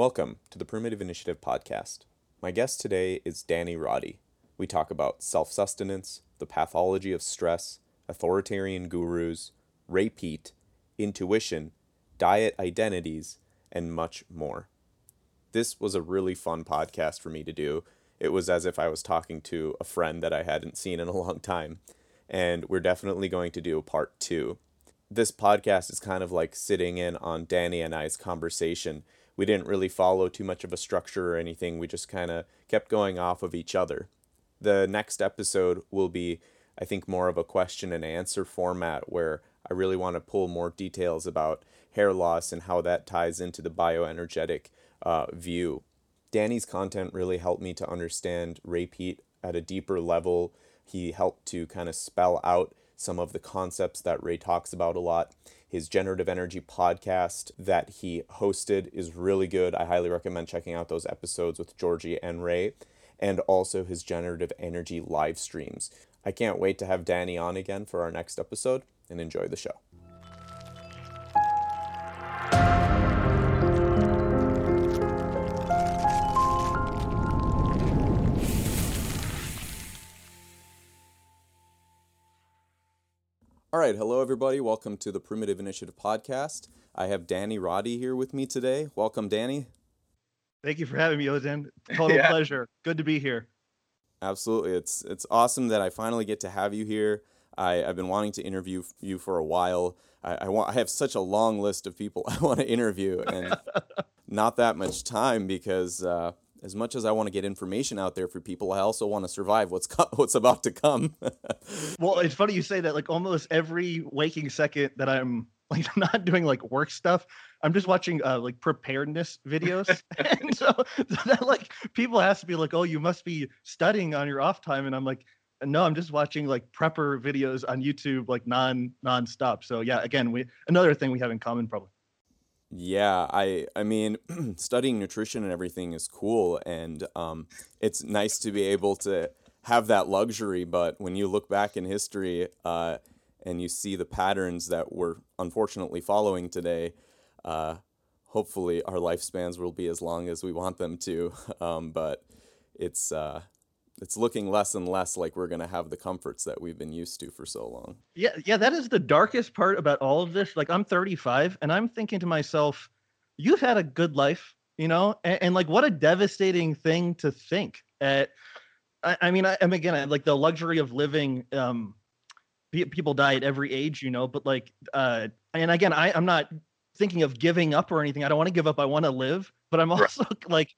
Welcome to the Primitive Initiative podcast. My guest today is Danny Roddy. We talk about self sustenance, the pathology of stress, authoritarian gurus, Ray Peat, intuition, diet identities, and much more. This was a really fun podcast for me to do. It was as if I was talking to a friend that I hadn't seen in a long time. And we're definitely going to do a part two. This podcast is kind of like sitting in on Danny and I's conversation we didn't really follow too much of a structure or anything. We just kind of kept going off of each other. The next episode will be, I think, more of a question and answer format where I really want to pull more details about hair loss and how that ties into the bioenergetic uh, view. Danny's content really helped me to understand Ray Peat at a deeper level. He helped to kind of spell out some of the concepts that Ray talks about a lot. His generative energy podcast that he hosted is really good. I highly recommend checking out those episodes with Georgi and Ray, and also his generative energy live streams. I can't wait to have Danny on again for our next episode and enjoy the show. All right, hello everybody. Welcome to the Primitive Initiative podcast. I have Danny Roddy here with me today. Welcome, Danny. Thank you for having me, Ozan. Total yeah. pleasure. Good to be here. Absolutely, it's it's awesome that I finally get to have you here. I, have been wanting to interview you for a while. I, I want I have such a long list of people I want to interview, and not that much time because uh, as much as I want to get information out there for people, I also want to survive what's co- what's about to come. well, it's funny you say that. Like almost every waking second that I'm like not doing like work stuff, I'm just watching uh, like preparedness videos, and so, so that like people ask me like, oh, you must be studying on your off time, and I'm like. No, I'm just watching like prepper videos on YouTube, like non non-stop. So yeah, again, we another thing we have in common probably. Yeah, I I mean, studying nutrition and everything is cool, and um, it's nice to be able to have that luxury. But when you look back in history uh, and you see the patterns that we're unfortunately following today, uh, hopefully our lifespans will be as long as we want them to. Um, but it's uh, it's looking less and less like we're going to have the comforts that we've been used to for so long. Yeah, yeah, that is the darkest part about all of this. Like I'm 35 and I'm thinking to myself, you've had a good life, you know? And, and like what a devastating thing to think. At I, I mean, I am again I, like the luxury of living um people die at every age, you know, but like uh and again, I I'm not thinking of giving up or anything. I don't want to give up. I want to live, but I'm also right. like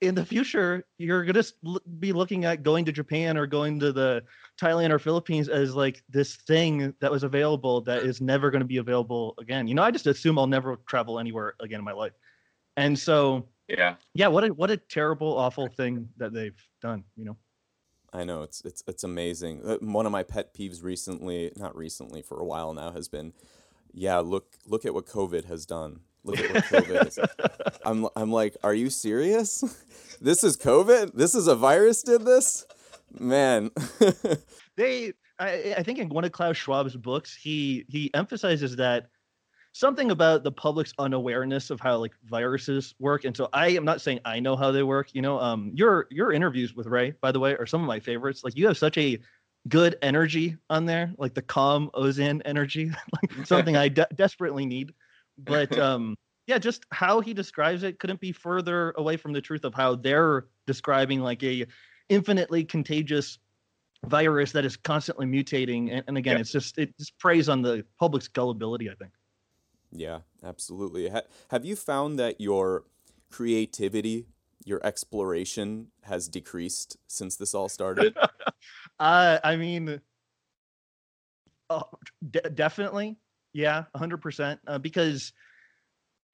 in the future you're going to be looking at going to Japan or going to the Thailand or Philippines as like this thing that was available that is never going to be available again. You know, I just assume I'll never travel anywhere again in my life. And so yeah. Yeah, what a what a terrible awful thing that they've done, you know. I know it's it's it's amazing. Uh, one of my pet peeves recently, not recently for a while now has been yeah, look look at what COVID has done Look at what COVID is. I'm, I'm like, are you serious? this is COVID? This is a virus did this? Man. they, I, I think in one of Klaus Schwab's books, he he emphasizes that something about the public's unawareness of how like viruses work. And so I am not saying I know how they work. You know, um, your your interviews with Ray, by the way, are some of my favorites. Like you have such a good energy on there, like the calm Ozan energy, like something I de- desperately need but um yeah just how he describes it couldn't be further away from the truth of how they're describing like a infinitely contagious virus that is constantly mutating and, and again yeah. it's just it just preys on the public's gullibility i think. Yeah absolutely. Ha- have you found that your creativity your exploration has decreased since this all started? Uh, i mean uh, d- definitely yeah, 100%. Uh, because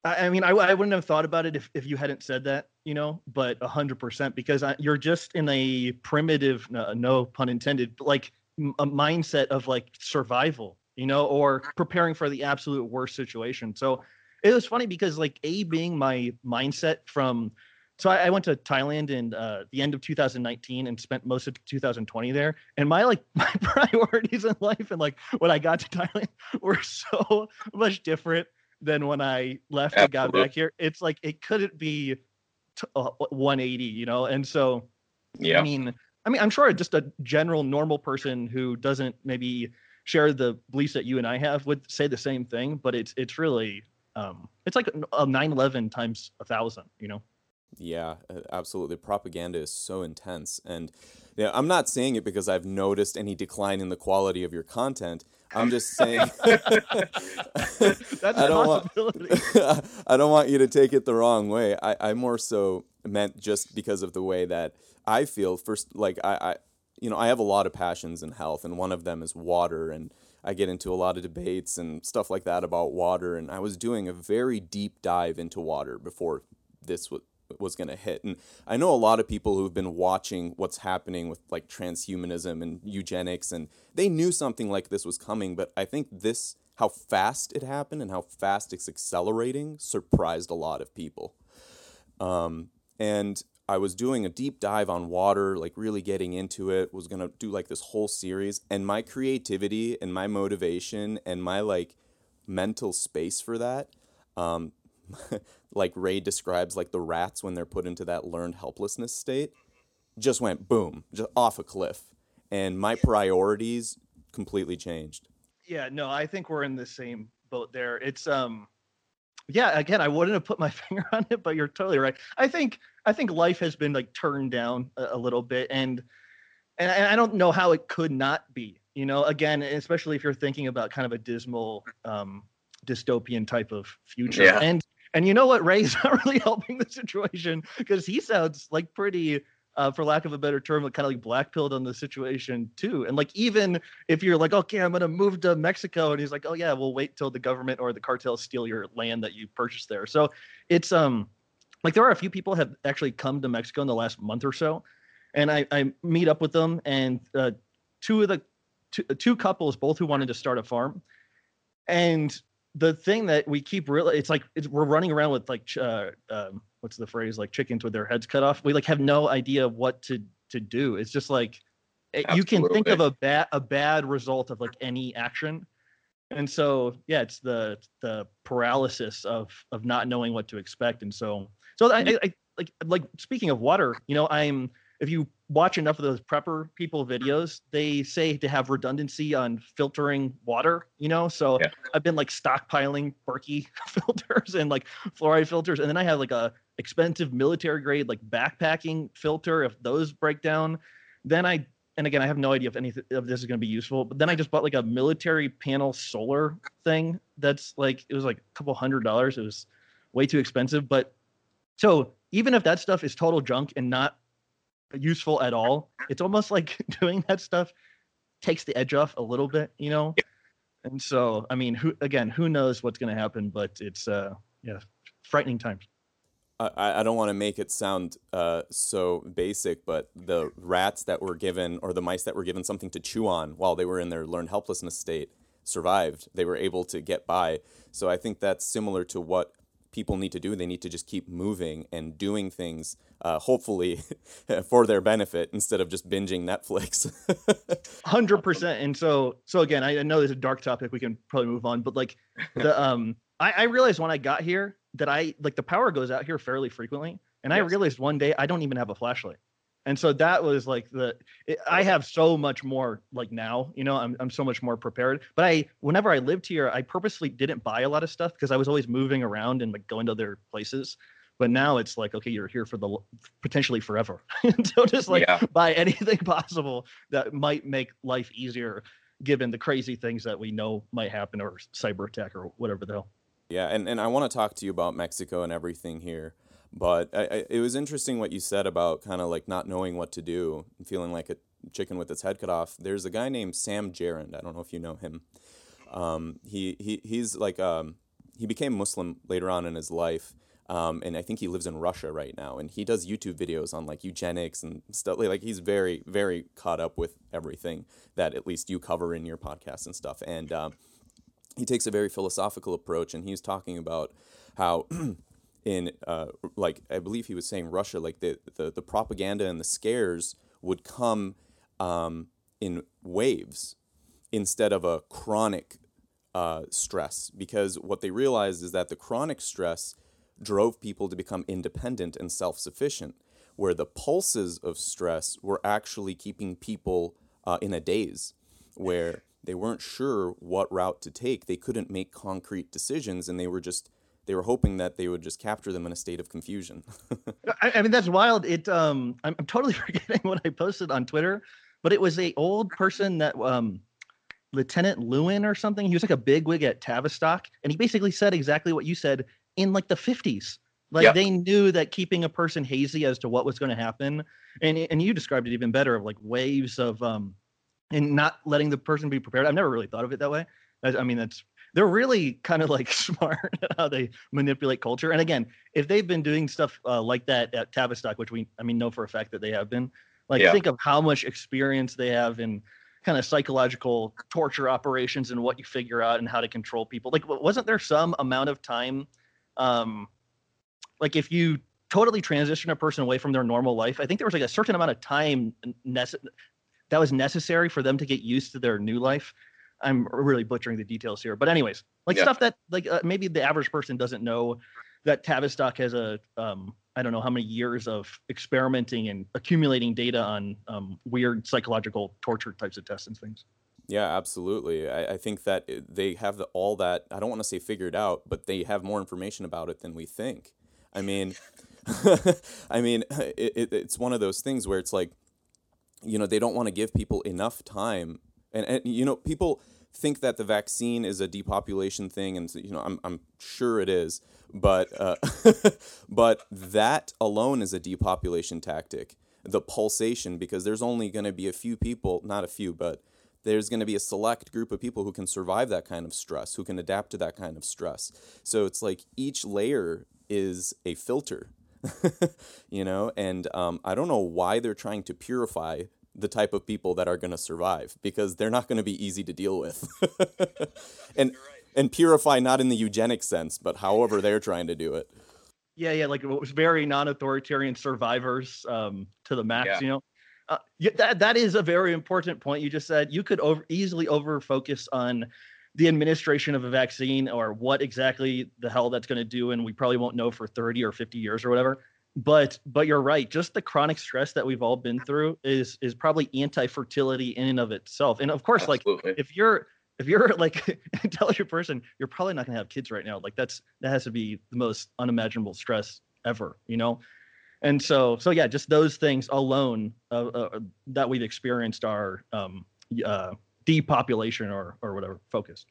I, I mean, I, I wouldn't have thought about it if, if you hadn't said that, you know, but 100% because I, you're just in a primitive, no, no pun intended, like a mindset of like survival, you know, or preparing for the absolute worst situation. So it was funny because like A being my mindset from so I, I, went to Thailand in uh, the end of 2019 and spent most of 2020 there. And my like my priorities in life and like when I got to Thailand were so much different. than when I left and got back here. It's like it couldn't be t- uh, 180, you know. And so, Yeah. I mean, I mean, I'm sure just a general normal person who doesn't maybe share the beliefs that you and I have would say the same thing. But it's it's really um, it's like a 9/11 times a thousand, you know. Yeah, absolutely. Propaganda is so intense. And yeah, I'm not saying it because I've noticed any decline in the quality of your content. I'm just saying That's I a don't want- possibility. I don't want you to take it the wrong way. I, I more so meant just because of the way that I feel. First, like I, I, you know, I have a lot of passions in health, and one of them is water, and I get into a lot of debates and stuff like that about water. And I was doing a very deep dive into water before this was was going to hit. And I know a lot of people who've been watching what's happening with like transhumanism and eugenics and they knew something like this was coming, but I think this how fast it happened and how fast it's accelerating surprised a lot of people. Um, and I was doing a deep dive on water, like really getting into it, was going to do like this whole series and my creativity and my motivation and my like mental space for that um, like Ray describes, like the rats when they're put into that learned helplessness state, just went boom, just off a cliff. And my priorities completely changed. Yeah, no, I think we're in the same boat there. It's um yeah, again, I wouldn't have put my finger on it, but you're totally right. I think I think life has been like turned down a, a little bit and and I, and I don't know how it could not be. You know, again, especially if you're thinking about kind of a dismal um dystopian type of future. Yeah. And and you know what, Ray's not really helping the situation because he sounds like pretty uh, for lack of a better term, like kind of like black pilled on the situation too. And like even if you're like, okay, I'm gonna move to Mexico, and he's like, oh yeah, we'll wait till the government or the cartels steal your land that you purchased there. So it's um like there are a few people have actually come to Mexico in the last month or so, and I I meet up with them, and uh, two of the two, two couples, both who wanted to start a farm, and the thing that we keep really it's like it's, we're running around with like uh, um, what's the phrase like chickens with their heads cut off. We like have no idea what to to do. It's just like it- you can think of a bad a bad result of like any action. And so yeah it's the the paralysis of of not knowing what to expect. And so so I, I, I like like speaking of water you know i'm if you watch enough of those prepper people videos they say to have redundancy on filtering water you know? So Yeah. i've been like stockpiling Berkey filters and like fluoride filters and then i have like a expensive military grade like backpacking filter. If those break down then i and again i have no idea if any of this is going to be useful but then i just bought like a military panel solar thing that's like it was like a couple hundred dollars. It was way too expensive but so even if that stuff is total junk and not useful at all it's almost like doing that stuff takes the edge off a little bit you know and so i mean who again who knows what's going to happen but it's uh yeah frightening times I, I don't want to make it sound uh, so basic, but the rats that were given, or the mice that were given something to chew on while they were in their learned helplessness state, survived. They were able to get by. So I think that's similar to what people need to do. They need to just keep moving and doing things, uh, hopefully for their benefit, instead of just binging Netflix. hundred percent. And so, so again, I, I know there's a dark topic. We can probably move on, but like the um, I, I realized when I got here that I like the power goes out here fairly frequently, and I realized one day I don't even have a flashlight. And so that was like the it, I have so much more like now, you know, I'm I'm so much more prepared. But I whenever I lived here, I purposely didn't buy a lot of stuff because I was always moving around and like going to other places. But now it's like, okay, you're here for the potentially forever. so just like Yeah. buy anything possible that might make life easier given the crazy things that we know might happen or cyber attack or whatever the hell. Yeah, and, and I want to talk to you about Mexico and everything here. But I, I, it was interesting what you said about kind of like not knowing what to do and feeling like a chicken with its head cut off. There's a guy named Sam Gerrans. I don't know if you know him. Um, he, he he's like um, he became Muslim later on in his life, um, and I think he lives in Russia right now. And he does YouTube videos on like eugenics and stuff. Like he's very very caught up with everything that at least you cover in your podcast and stuff. And um, he takes a very philosophical approach, and he's talking about how. in uh, like I believe he was saying Russia, like the, the the propaganda and the scares would come um, in waves instead of a chronic uh, stress because what they realized is that the chronic stress drove people to become independent and self sufficient, where the pulses of stress were actually keeping people uh, in a daze where they weren't sure what route to take. They couldn't make concrete decisions and they were just they were hoping that they would just capture them in a state of confusion. I, I, mean, that's wild. It um, I'm, I'm, totally forgetting what I posted on Twitter, but it was a old person that um, Lieutenant Lewin or something. He was like a big wig at Tavistock, and he basically said exactly what you said in like the 50s. Like yep. they knew that keeping a person hazy as to what was going to happen, and and you described it even better of like waves of um, and not letting the person be prepared. I've never really thought of it that way. I, I mean, that's they're really kind of like smart at how they manipulate culture. And again, if they've been doing stuff uh, like that at Tavistock, which we, I mean, know for a fact that they have been, like, yeah. think of how much experience they have in kind of psychological torture operations and what you figure out and how to control people. Like, wasn't there some amount of time, um, like if you totally transition a person away from their normal life, I think there was like a certain amount of time nece- that was necessary for them to get used to their new life. I'm really butchering the details here, but anyways, like yeah. stuff that like uh, maybe the average person doesn't know that Tavistock has a um, I don't know how many years of experimenting and accumulating data on um, weird psychological torture types of tests and things. Yeah, absolutely. I, I think that they have the, all that. I don't want to say figured out, but they have more information about it than we think. I mean, I mean, it, it, it's one of those things where it's like, you know, they don't want to give people enough time and, and you know, people think that the vaccine is a depopulation thing, and you know, I'm I'm sure it is, but uh, but that alone is a depopulation tactic. The pulsation, because there's only going to be a few people, not a few, but there's going to be a select group of people who can survive that kind of stress, who can adapt to that kind of stress. So it's like each layer is a filter, you know, and um, I don't know why they're trying to purify the type of people that are going to survive because they're not going to be easy to deal with. and and purify not in the eugenic sense, but however they're trying to do it. Yeah, yeah, like it was very non-authoritarian survivors um, to the max. Yeah. You know, uh, that that is a very important point you just said. You could over easily over focus on the administration of a vaccine or what exactly the hell that's going to do, and we probably won't know for thirty or fifty years or whatever but but you're right just the chronic stress that we've all been through is is probably anti-fertility in and of itself. And of course Absolutely. like if you're if you're like an intelligent person you're probably not going to have kids right now like that's that has to be the most unimaginable stress ever you know? And so so yeah just those things alone uh, uh, that we've experienced are um uh depopulation or or whatever focus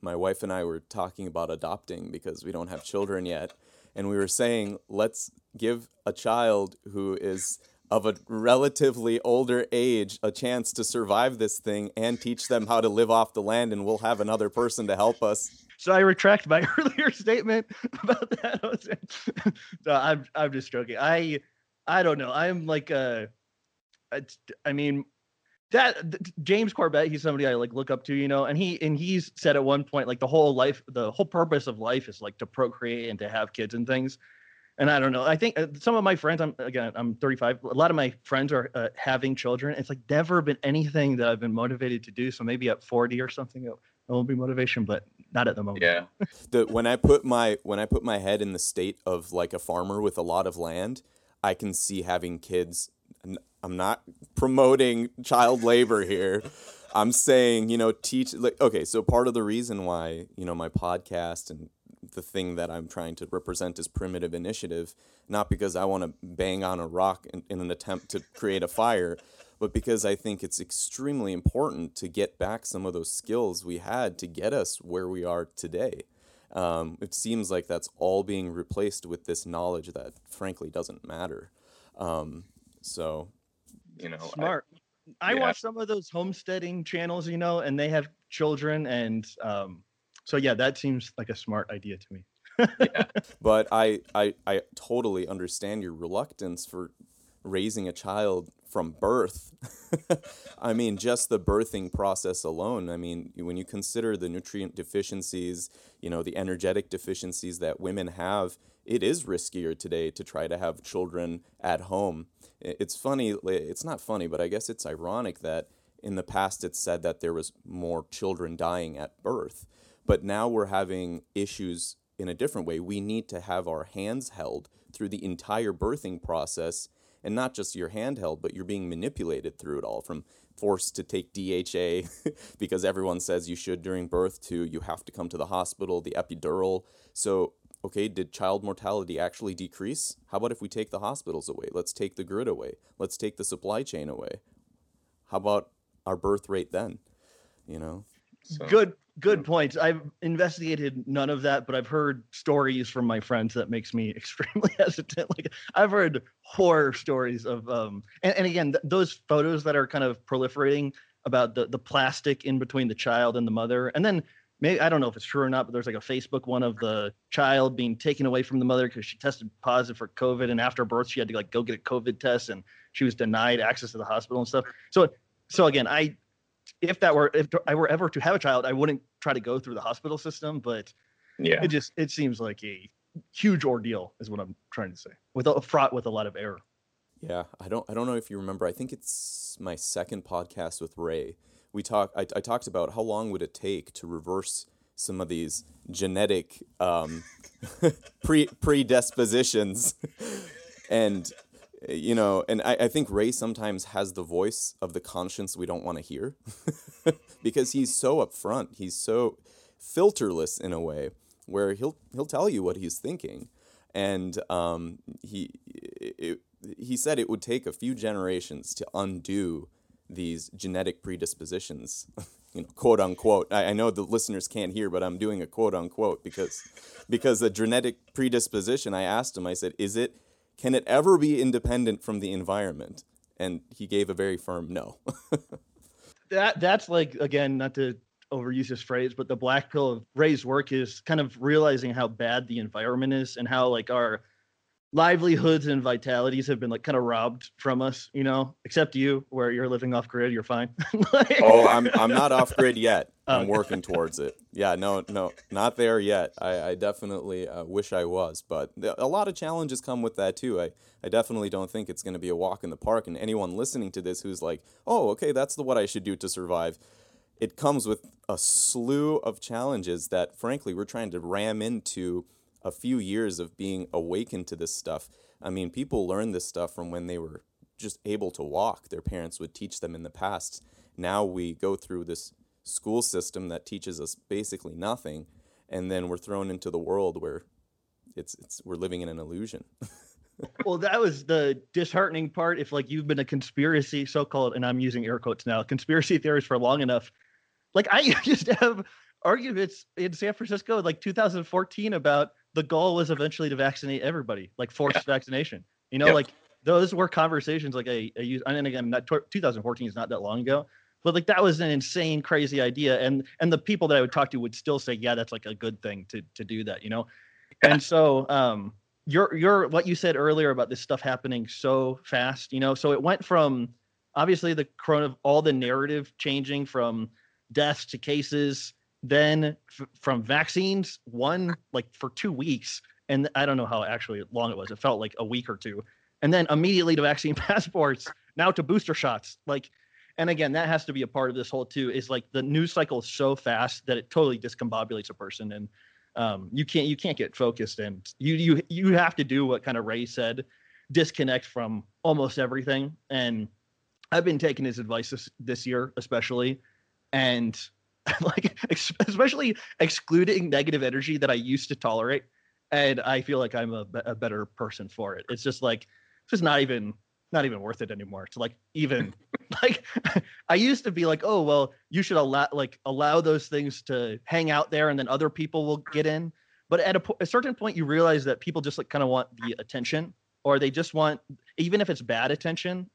my wife and i were talking about adopting because we don't have children yet and we were saying let's give a child who is of a relatively older age a chance to survive this thing and teach them how to live off the land and we'll have another person to help us. So i retract my earlier statement about that? No, i'm i'm just joking. I i don't know. I'm like uh i mean that James Corbett, he's somebody I like look up to, you know, and he and he's said at one point like the whole life, the whole purpose of life is like to procreate and to have kids and things. And I don't know. I think uh, some of my friends, I'm again, I'm 35. A lot of my friends are uh, having children. It's like never been anything that I've been motivated to do. So maybe at 40 or something, it, it won't be motivation, but not at the moment. Yeah. the when I put my when I put my head in the state of like a farmer with a lot of land, I can see having kids I'm not promoting child labor here. I'm saying, you know, teach like okay, so part of the reason why, you know, my podcast and the thing that I'm trying to represent is primitive initiative, not because I want to bang on a rock in, in an attempt to create a fire, but because I think it's extremely important to get back some of those skills we had to get us where we are today. Um, it seems like that's all being replaced with this knowledge that frankly doesn't matter. Um, so you know smart i, I yeah. watch some of those homesteading channels you know and they have children and um so yeah that seems like a smart idea to me yeah. but I, I i totally understand your reluctance for raising a child from birth i mean just the birthing process alone i mean when you consider the nutrient deficiencies you know the energetic deficiencies that women have it is riskier today to try to have children at home it's funny it's not funny but i guess it's ironic that in the past it's said that there was more children dying at birth, but now we're having issues in a different way. We need to have our hands held through the entire birthing process and not just your handheld, but you're being manipulated through it all from forced to take DHA because everyone says you should during birth to you have to come to the hospital, the epidural. So, okay, did child mortality actually decrease? How about if we take the hospitals away? Let's take the grid away. Let's take the supply chain away. How about our birth rate then? You know? So, good good yeah. points. I've investigated none of that, but I've heard stories from my friends that makes me extremely hesitant. Like I've heard horror stories of um and, and again th- those photos that are kind of proliferating about the the plastic in between the child and the mother. And then maybe I don't know if it's true or not, but there's like a Facebook one of the child being taken away from the mother because she tested positive for COVID and after birth she had to like go get a COVID test and she was denied access to the hospital and stuff. So so again, I if that were if I were ever to have a child, I wouldn't try to go through the hospital system, but yeah, it just it seems like a huge ordeal is what I'm trying to say, with a fraught with a lot of error. Yeah, I don't I don't know if you remember. I think it's my second podcast with Ray. We talk I, I talked about how long would it take to reverse some of these genetic um, pre predispositions and you know, and I, I think Ray sometimes has the voice of the conscience we don't want to hear because he's so upfront. He's so filterless in a way where he'll he'll tell you what he's thinking, and um, he it, he said it would take a few generations to undo these genetic predispositions. you know, quote unquote. I, I know the listeners can't hear, but I'm doing a quote unquote because because the genetic predisposition. I asked him. I said, "Is it can it ever be independent from the environment? And he gave a very firm no. that that's like again, not to overuse this phrase, but the black pill of Ray's work is kind of realizing how bad the environment is and how like our livelihoods and vitalities have been like kind of robbed from us, you know, except you where you're living off grid, you're fine. like... oh, I'm I'm not off grid yet. I'm okay. working towards it. Yeah, no, no, not there yet. I, I definitely uh, wish I was, but a lot of challenges come with that too. I, I definitely don't think it's going to be a walk in the park. And anyone listening to this who's like, oh, okay, that's the what I should do to survive. It comes with a slew of challenges that, frankly, we're trying to ram into a few years of being awakened to this stuff. I mean, people learn this stuff from when they were just able to walk. Their parents would teach them in the past. Now we go through this school system that teaches us basically nothing, and then we're thrown into the world where it's it's we're living in an illusion. well, that was the disheartening part. If like you've been a conspiracy, so-called, and I'm using air quotes now, conspiracy theorist for long enough, like I used to have arguments in San Francisco, like 2014, about the goal was eventually to vaccinate everybody, like forced yeah. vaccination. You know, like those were conversations like I, I use, and again, not 2014 is not that long ago, but like that was an insane, crazy idea. And and the people that I would talk to would still say, yeah, that's like a good thing to to do that, you know. Yeah. And so, um, your your what you said earlier about this stuff happening so fast, you know, so it went from obviously the corona, all the narrative changing from deaths to cases then f- from vaccines, one like for two weeks, and I don't know how actually long it was. It felt like a week or two, and then immediately to vaccine passports. Now to booster shots. Like, and again, that has to be a part of this whole too. Is like the news cycle is so fast that it totally discombobulates a person, and um, you can't you can't get focused, and you you you have to do what kind of Ray said, disconnect from almost everything. And I've been taking his advice this, this year, especially, and like especially excluding negative energy that I used to tolerate, and I feel like I'm a, a better person for it. It's just like it's just not even not even worth it anymore to like even like I used to be like, oh well, you should allow like allow those things to hang out there, and then other people will get in. But at a, a certain point, you realize that people just like kind of want the attention, or they just want even if it's bad attention.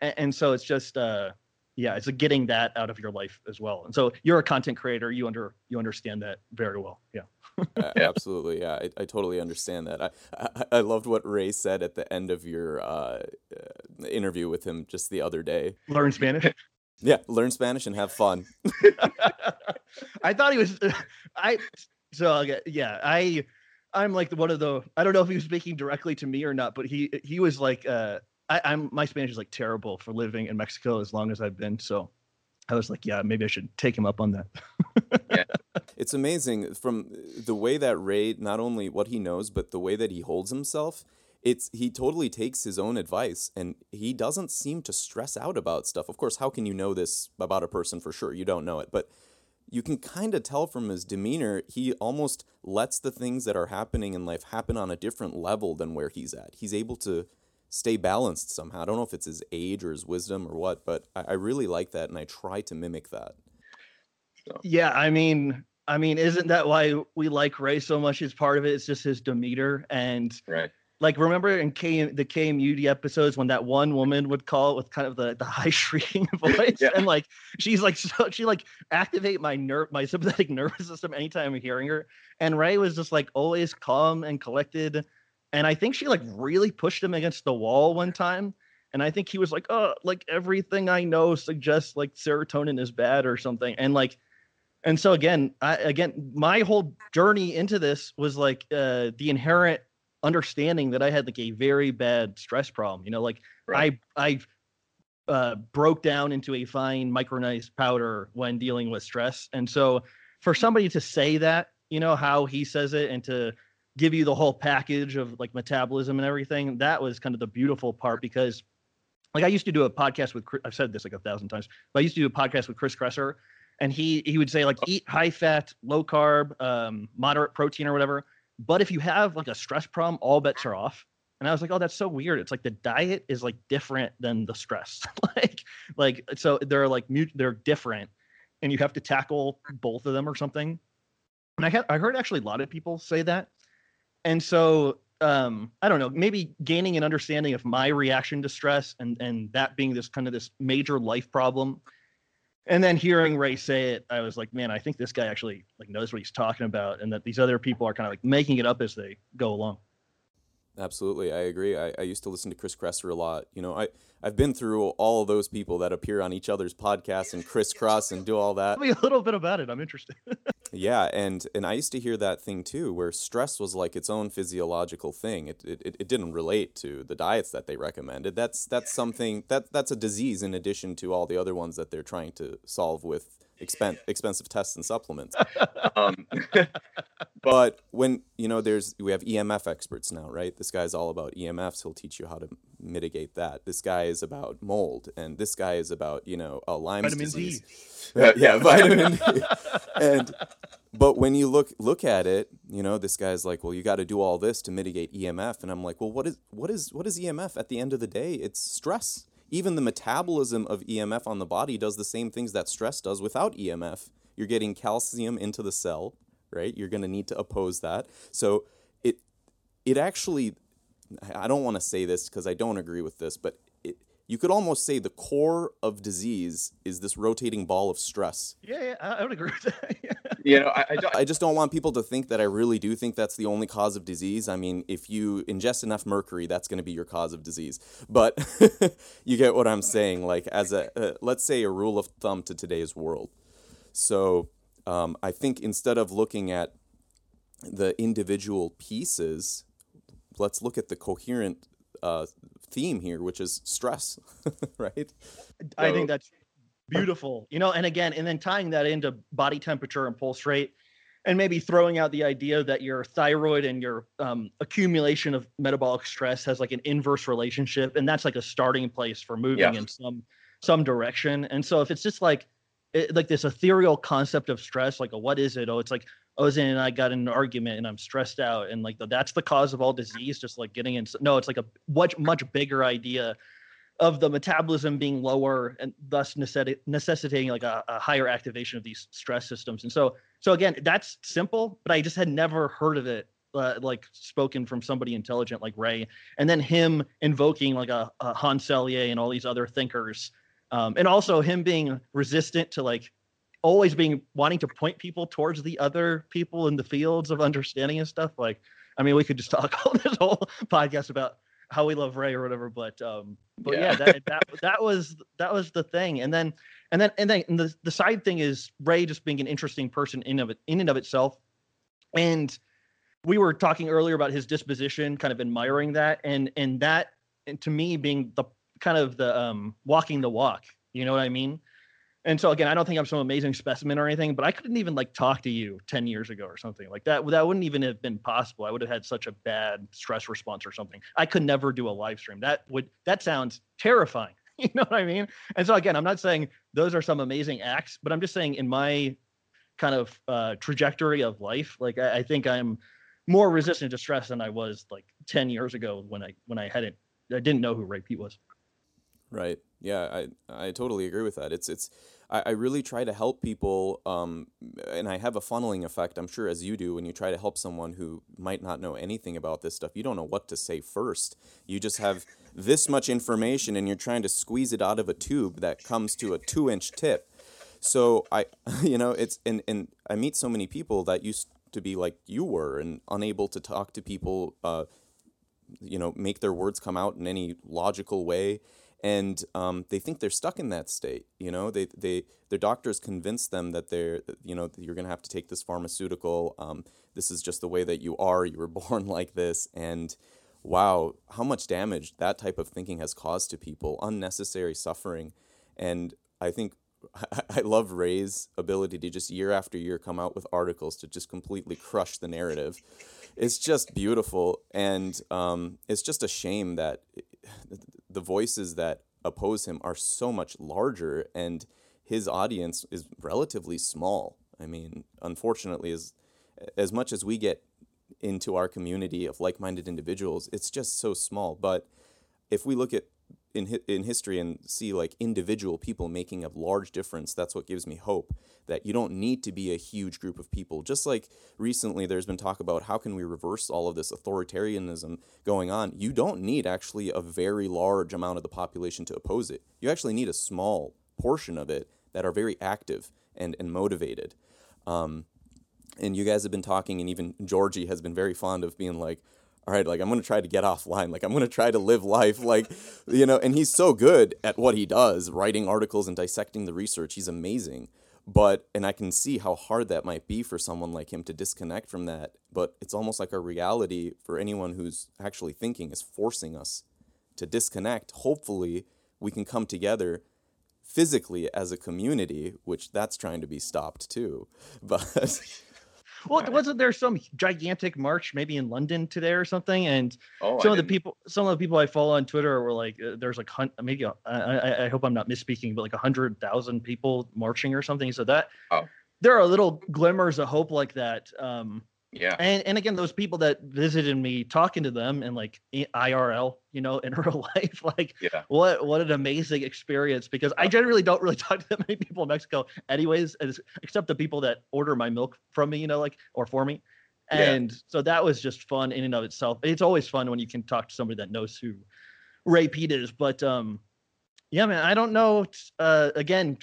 And, and so it's just uh yeah it's getting that out of your life as well. And so you're a content creator. You under you understand that very well. Yeah. Uh, absolutely. Yeah I, I, totally understand that. I, I, I loved what ray said at the end of your uh, uh, interview with him just the other day. Learn spanish? Yeah learn spanish and have fun. I thought he was i so yeah i i'm like one of the i don't know if he was speaking directly to me or not but he he was like uh I, am my Spanish is like terrible for living in Mexico as long as I've been. So I was like, yeah, maybe I should take him up on that. yeah. It's amazing from the way that Ray, not only what he knows, but the way that he holds himself. It's he totally takes his own advice and he doesn't seem to stress out about stuff. Of course, how can you know this about a person for sure? You don't know it, but you can kind of tell from his demeanor, he almost lets the things that are happening in life happen on a different level than where he's at. He's able to stay balanced somehow. I don't know if it's his age or his wisdom or what, but I, I really like that and I try to mimic that. So. Yeah, I mean, I mean, isn't that why we like Ray so much? Is part of it? It's just his demeanor and right like remember in K the KMUD episodes when that one woman would call with kind of the, the high shrieking voice yeah. and like she's like so she like activate my nerve my sympathetic nervous system anytime I'm hearing her and Ray was just like always calm and collected and I think she like really pushed him against the wall one time and I think he was like oh like everything I know suggests like serotonin is bad or something and like and so again I again my whole journey into this was like uh the inherent understanding that I had like a very bad stress problem. You know, like right. I I uh, broke down into a fine micronized powder when dealing with stress, and so for somebody to say that, you know, how he says it, and to give you the whole package of like metabolism and everything, that was kind of the beautiful part because. Like I used to do a podcast with I've said this like a thousand times, but I used to do a podcast with Chris Kresser, and he he would say like eat high fat, low carb, um, moderate protein or whatever but if you have like a stress problem, all bets are off. And I was like, oh, that's so weird. It's like the diet is like different than the stress. like, like so they're like mute, they're different, and you have to tackle both of them or something. And I had I heard actually a lot of people say that. And so um, I don't know, maybe gaining an understanding of my reaction to stress and and that being this kind of this major life problem and then hearing Ray say it, I was like, man, I think this guy actually like knows what he's talking about, and that these other people are kind of like making it up as they go along. Absolutely, I agree. I, I used to listen to Chris Kresser a lot. You know, I I've been through all of those people that appear on each other's podcasts and crisscross and do all that. Tell me a little bit about it. I'm interested. yeah, and and I used to hear that thing too, where stress was like its own physiological thing. It it, it didn't relate to the diets that they recommended. That's that's something that that's a disease in addition to all the other ones that they're trying to solve with expen- expensive tests and supplements. um, but when you know, there's we have EMF experts now, right? This guy's all about EMFs. He'll teach you how to mitigate that. This guy is about mold, and this guy is about you know uh, Lyme's vitamin disease. D. Uh, yeah, vitamin D. And but when you look look at it, you know, this guy's like, well, you got to do all this to mitigate EMF, and I'm like, well, what is what is what is EMF? At the end of the day, it's stress even the metabolism of EMF on the body does the same things that stress does without EMF. You're getting calcium into the cell, right? You're going to need to oppose that. So it it actually I don't want to say this because I don't agree with this, but you could almost say the core of disease is this rotating ball of stress. Yeah, yeah I would agree with that. you know, I, I, I, just don't want people to think that I really do think that's the only cause of disease. I mean, if you ingest enough mercury, that's going to be your cause of disease. But you get what I'm saying. Like, as a, uh, let's say, a rule of thumb to today's world. So um, I think instead of looking at the individual pieces, let's look at the coherent uh, theme here, which is stress, right? I think that's beautiful. You know, and again, and then tying that into body temperature and pulse rate, and maybe throwing out the idea that your thyroid and your um, accumulation of metabolic stress has like an inverse relationship, and that's like a starting place for moving yeah. in some some direction. And so if it's just like it, like this ethereal concept of stress, like a, what is it? Oh, it's like Ozan and I got in an argument and I'm stressed out and like that's the cause of all disease, just like getting in. No, it's like a much much bigger idea of the metabolism being lower and thus necessitating like a, a, higher activation of these stress systems. And so so again, that's simple, but I just had never heard of it uh, like spoken from somebody intelligent like Ray, and then him invoking like a, a Hans Selye and all these other thinkers, um, and also him being resistant to like always being wanting to point people towards the other people in the fields of understanding and stuff. Like, I mean, we could just talk all this whole podcast about how we love Ray or whatever, but um, but yeah, yeah that, that that was that was the thing, and then and then and then and the the side thing is Ray just being an interesting person in of it in and of itself, and we were talking earlier about his disposition, kind of admiring that, and and that and to me being the kind of the um walking the walk, you know what I mean? And so again, I don't think I'm some amazing specimen or anything, but I couldn't even like talk to you 10 years ago or something like that. That wouldn't even have been possible. I would have had such a bad stress response or something. I could never do a live stream. That would that sounds terrifying. You know what I mean? And so again, I'm not saying those are some amazing acts, but I'm just saying in my kind of uh, trajectory of life, like I, I think I'm more resistant to stress than I was like 10 years ago when I when I hadn't I didn't know who Ray Peat was. Right. Yeah, I I totally agree with that. It's it's I, I really try to help people, um, and I have a funneling effect. I'm sure as you do when you try to help someone who might not know anything about this stuff. You don't know what to say first. You just have this much information, and you're trying to squeeze it out of a tube that comes to a two inch tip. So I, you know, it's and and I meet so many people that used to be like you were and unable to talk to people. Uh, you know, make their words come out in any logical way and um, they think they're stuck in that state. You know, they they their doctors convince them that they're you know you're going to have to take this pharmaceutical. Um, this is just the way that you are. You were born like this, and wow, how much damage that type of thinking has caused to people, unnecessary suffering, and I think. I love Ray's ability to just year after year come out with articles to just completely crush the narrative. It's just beautiful, and um, it's just a shame that the voices that oppose him are so much larger and his audience is relatively small. I mean, unfortunately, as as much as we get into our community of like-minded individuals, it's just so small. But if we look at in in history and see like individual people making a large difference that's what gives me hope that you don't need to be a huge group of people. Just like recently there's been talk about how can we reverse all of this authoritarianism going on. You don't need actually a very large amount of the population to oppose it. You actually need a small portion of it that are very active and and motivated. Um, and you guys have been talking and even Georgi has been very fond of being like all right, like I'm going to try to get offline. Like I'm going to try to live life like, you know, and he's so good at what he does, writing articles and dissecting the research. He's amazing. But, and I can see how hard that might be for someone like him to disconnect from that. But it's almost like a reality for anyone who's actually thinking is forcing us to disconnect. Hopefully, we can come together physically as a community, which that's trying to be stopped too. But well, wasn't there some gigantic march maybe in London today or something? And oh, some I of the people, some of the people I follow on Twitter were like, uh, "There's like hun- maybe uh, I, I hope I'm not misspeaking, but like a hundred thousand people marching or something." So that oh. there are little glimmers of hope like that. Um, yeah. And and again, those people that visited me, talking to them and like IRL, you know, in real life, like yeah. what what an amazing experience because I generally don't really talk to that many people in Mexico, anyways, as, except the people that order my milk from me, you know, like or for me. And yeah. so that was just fun in and of itself. It's always fun when you can talk to somebody that knows who Ray Peat is. But um, yeah, man, I don't know. Uh, again,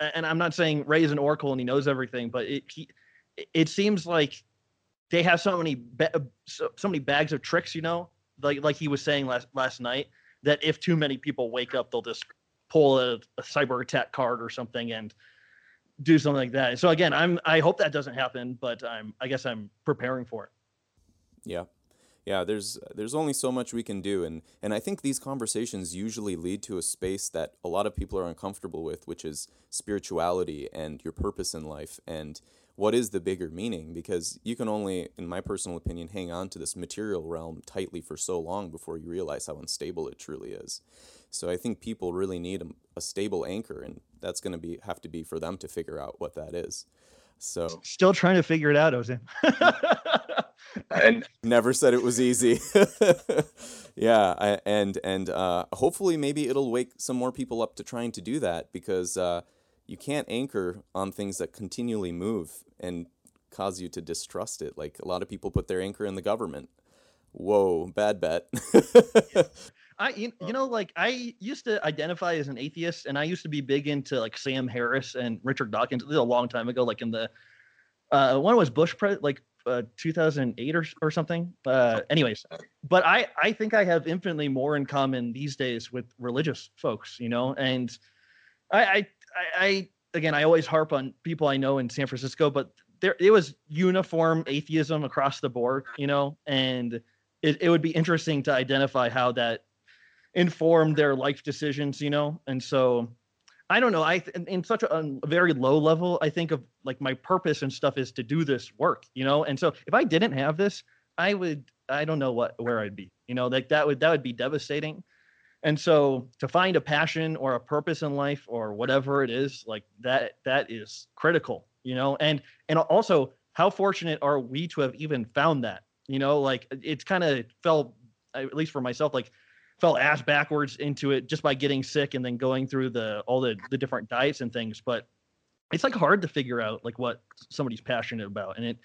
and I'm not saying Ray is an oracle and he knows everything, but it he, it seems like they have so many ba- uh, so, so many bags of tricks, you know, like like he was saying last last night, that if too many people wake up, they'll just pull a, a cyber attack card or something and do something like that. So again, I'm I hope that doesn't happen, but I'm I guess I'm preparing for it. Yeah. Yeah, there's there's only so much we can do and and I think these conversations usually lead to a space that a lot of people are uncomfortable with, which is spirituality and your purpose in life and what is the bigger meaning? Because you can only in my personal opinion hang on to this material realm tightly for so long before you realize how unstable it truly is. So i think people really need a, a stable anchor and that's going to be have to be for them to figure out what that is. So still trying to figure it out Ozan. and never said it was easy. Yeah I, and and uh, hopefully maybe it'll wake some more people up to trying to do that because uh, you can't anchor on things that continually move and cause you to distrust it. Like a lot of people put their anchor in the government. Whoa, bad bet. I you, you know like I used to identify as an atheist and I used to be big into like Sam Harris and Richard Dawkins. This is a long time ago, like in the uh one was Bush pre- like uh, 2008 or, or something. Uh, anyways, but I I think I have infinitely more in common these days with religious folks, you know, and I I I, I again, I always harp on people I know in San Francisco, but there it was uniform atheism across the board, you know, and it, it would be interesting to identify how that informed their life decisions, you know. And so I don't know. I in, in such a, a very low level, I think of like my purpose and stuff is to do this work, you know. And so if I didn't have this, I would I don't know what where I'd be, you know. Like that would that would be devastating. And so to find a passion or a purpose in life or whatever it is, like that that is critical, you know. And and also how fortunate are we to have even found that? You know, like it's kind of fell at least for myself like fell ass backwards into it just by getting sick and then going through the all the the different diets and things but it's like hard to figure out like what somebody's passionate about and it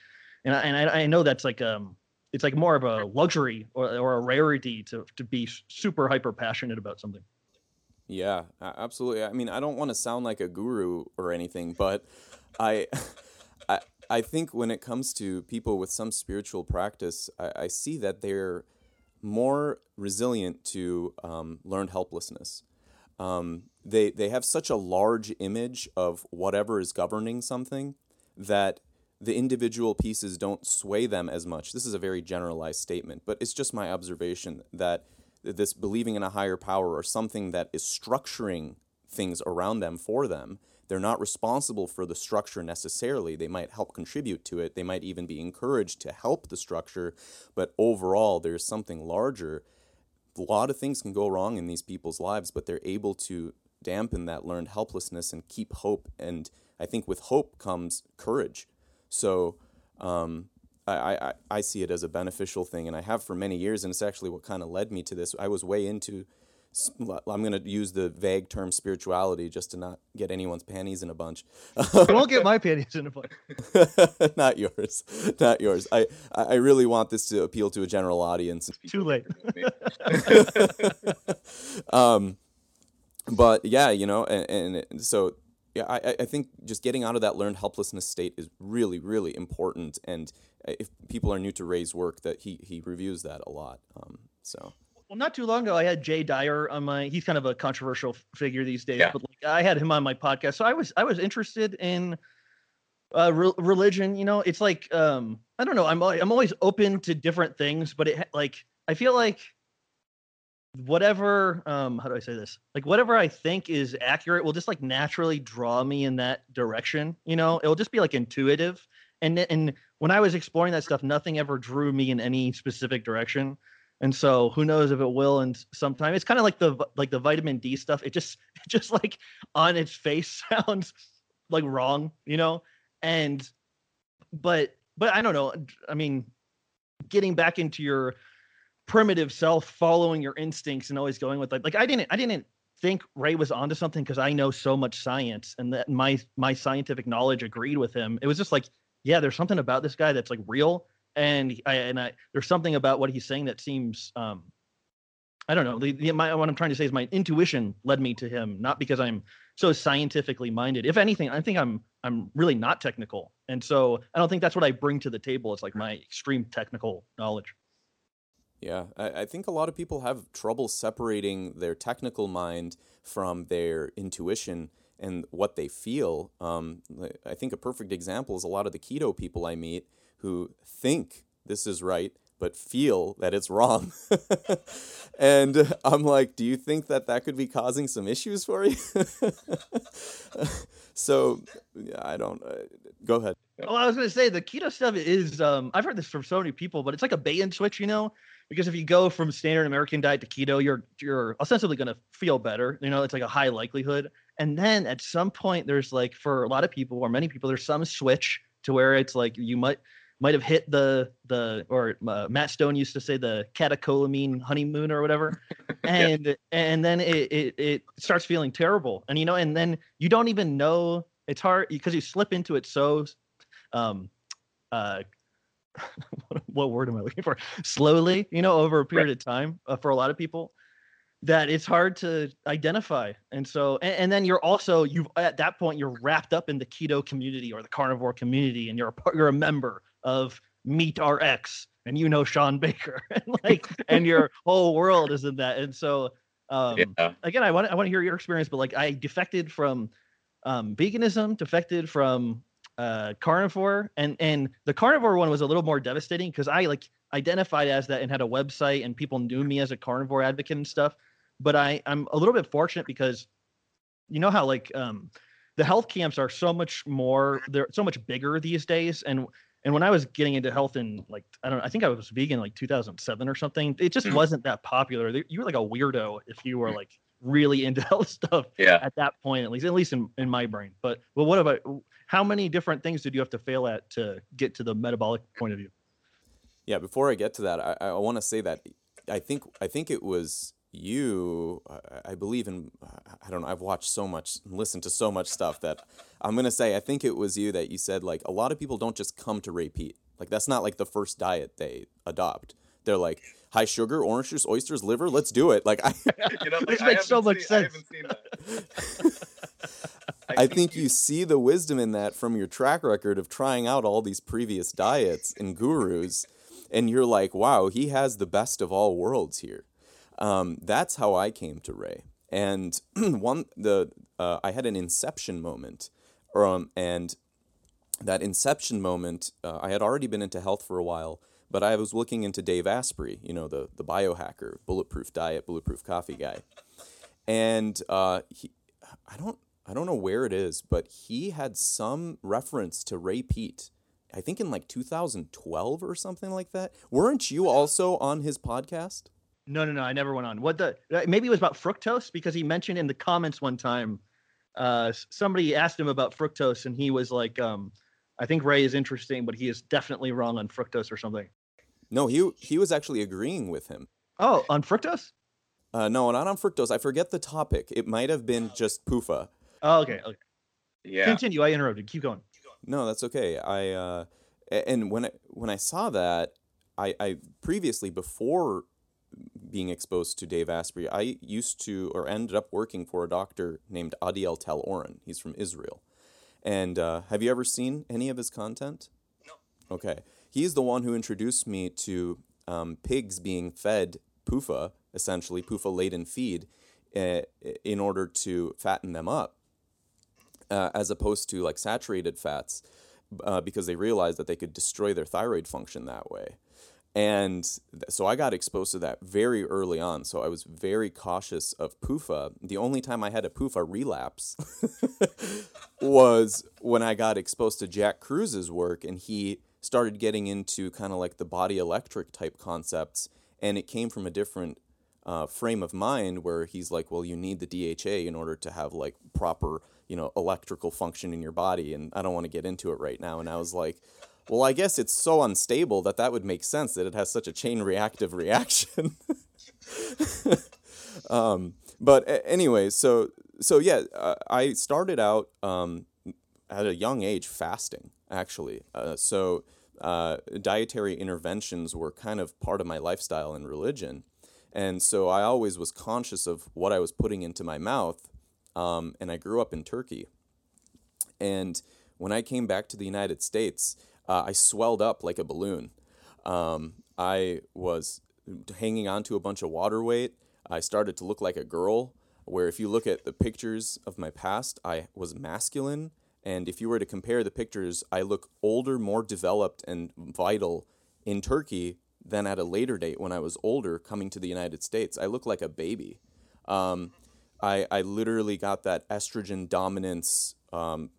and I, and I, I know that's like um it's like more of a luxury or, or a rarity to to be super hyper passionate about something yeah absolutely i mean i don't want to sound like a guru or anything but i i i think when it comes to people with some spiritual practice i, I see that they're more resilient to um, learned helplessness. Um, they they have such a large image of whatever is governing something that the individual pieces don't sway them as much. This is a very generalized statement, but it's just my observation that this believing in a higher power or something that is structuring things around them for them they're not responsible for the structure necessarily. They might help contribute to it. They might even be encouraged to help the structure. But overall, there's something larger. A lot of things can go wrong in these people's lives, but they're able to dampen that learned helplessness and keep hope. And I think with hope comes courage. So um, I, I, I see it as a beneficial thing, and I have for many years, and it's actually what kind of led me to this. I was way into I'm going to use the vague term spirituality just to not get anyone's panties in a bunch. you won't get my panties in a bunch. not yours, not yours. I I really want this to appeal to a general audience. Too late. um, but yeah, you know, and, and so yeah, I, I think just getting out of that learned helplessness state is really, really important. And if people are new to Ray's work, that he he reviews that a lot. Um, so well, not too long ago, I had Jay Dyer on my. He's kind of a controversial figure these days, yeah. but like, I had him on my podcast, so I was I was interested in uh, re- religion. You know, it's like um, I don't know. I'm I'm always open to different things, but it like I feel like whatever um how do i say this? Like whatever i think is accurate will just like naturally draw me in that direction you know? It'll just be like intuitive. And and when i was exploring that stuff nothing ever drew me in any specific direction. And so who knows if it will and sometime it's kind of like the like the vitamin d stuff. It just it just like on its face sounds like wrong you know? And but but i don't know. I mean getting back into your primitive self following your instincts and always going with like like i didn't i didn't think ray was onto something because i know so much science and that my my scientific knowledge agreed with him it was just like yeah there's something about this guy that's like real and I and I there's something about what he's saying that seems um I don't know. The, the, my, what I'm trying to say is my intuition led me to him, not because I'm so scientifically minded. If anything, I think I'm I'm really not technical, and so I don't think that's what I bring to the table. It's like my extreme technical knowledge. Yeah, I, I think a lot of people have trouble separating their technical mind from their intuition and what they feel. Um, I think a perfect example is a lot of the keto people I meet who think this is right but feel that it's wrong. and I'm like, do you think that that could be causing some issues for you? so I don't. Uh, go ahead. Well, I was going to say the keto stuff is. Um, I've heard this from so many people, but it's like a bait and switch, you know. Because if you go from standard American diet to keto, you're you're ostensibly going to feel better. You know, it's like a high likelihood. And then at some point, there's like for a lot of people or many people, there's some switch to where it's like you might might have hit the the or uh, Matt Stone used to say the catecholamine honeymoon or whatever, and yeah. and then it, it it starts feeling terrible, and you know, and then you don't even know it's hard because you slip into it so, um, uh, what word am I looking for? Slowly, you know, over a period right. of time uh, for a lot of people that it's hard to identify and so and, and, then you're also you've at that point you're wrapped up in the keto community or the carnivore community and you're a part, you're a member of MeatRx, and you know Shawn Baker, and like, and your whole world is in that. And so, um, yeah. again, I want I want to hear your experience, but like, I defected from um, veganism, defected from uh, carnivore, and and the carnivore one was a little more devastating because I like identified as that and had a website, and people knew me as a carnivore advocate and stuff. But I I'm a little bit fortunate because you know how like um the health camps are so much more they're so much bigger these days and and when I was getting into health in like I don't know, I think I was vegan like 2007 or something. It just Mhm. wasn't that popular. You were like a weirdo if you were like really into health stuff Yeah. at that point, at least at least in, in my brain. But well what about how many different things did you have to fail at to get to the metabolic point of view? Yeah, before I get to that, I, I want to say that I think I think it was you. I- I believe in. I don't know. I've watched so much, listened to so much stuff that I'm gonna say. I think it was you that you said like a lot of people don't just come to Ray Peat. Like that's not like the first diet they adopt. They're like high sugar, orange juice, oysters, liver. Let's do it. Like I, you know, This I makes so haven't much seen- I sense. haven't seen that. I think you see the wisdom in that from your track record of trying out all these previous diets and gurus, and you're like, wow, he has the best of all worlds here. Um, that's how I came to Ray. And one, the uh, I had an inception moment, um, and that inception moment, uh, I had already been into health for a while, but I was looking into Dave Asprey, you know, the the biohacker, bulletproof diet, bulletproof coffee guy, and uh, he, I don't I don't know where it is, but he had some reference to Ray Peat. I think in like 2012 or something like that. Weren't you also on his podcast? No, no, no. I never went on. What the? uh, Maybe it was about fructose because he mentioned in the comments one time. Uh, somebody asked him about fructose, and he was like, um, "I think Ray is interesting, but he is definitely wrong on fructose or something." No, he he was actually agreeing with him. Oh, on fructose? Uh, no, not on fructose. I forget the topic. It might have been just PUFA. Oh, okay. okay. Yeah. Continue. I interrupted. Keep going. No, that's okay. I uh, and when I, when I saw that, I, I previously before being exposed to Dave Asprey, I used to or ended up working for a doctor named Adiel Tel Oren. He's from Israel. And uh, have you ever seen any of his content? No. Okay. He's the one who introduced me to um, pigs being fed PUFA, essentially PUFA laden feed, uh, in order to fatten them up uh, as opposed to like saturated fats uh, because they realized that they could destroy their thyroid function that way. And th- so I got exposed to that very early on. So I was very cautious of PUFA. The only time I had a PUFA relapse was when I got exposed to Jack Kruse's work and he started getting into kind of like the body electric type concepts. And it came from a different uh, frame of mind where he's like, well, you need the DHA in order to have like proper, you know, electrical function in your body. And I don't want to get into it right now. And I was like, well, I guess it's so unstable that that would make sense that it has such a chain reactive reaction. um, but anyway, so so yeah, uh, I started out um, at a young age fasting actually. Uh, so uh, dietary interventions were kind of part of my lifestyle and religion. And so I always was conscious of what I was putting into my mouth. Um, and I grew up in Turkey. And when I came back to the United States, uh, I swelled up like a balloon. Um, I was hanging on to a bunch of water weight. I started to look like a girl, where if you look at the pictures of my past, I was masculine. And if you were to compare the pictures, I look older, more developed, and vital in Turkey than at a later date when I was older coming to the United States. I look like a baby. Um, I, I literally got that estrogen dominance, um,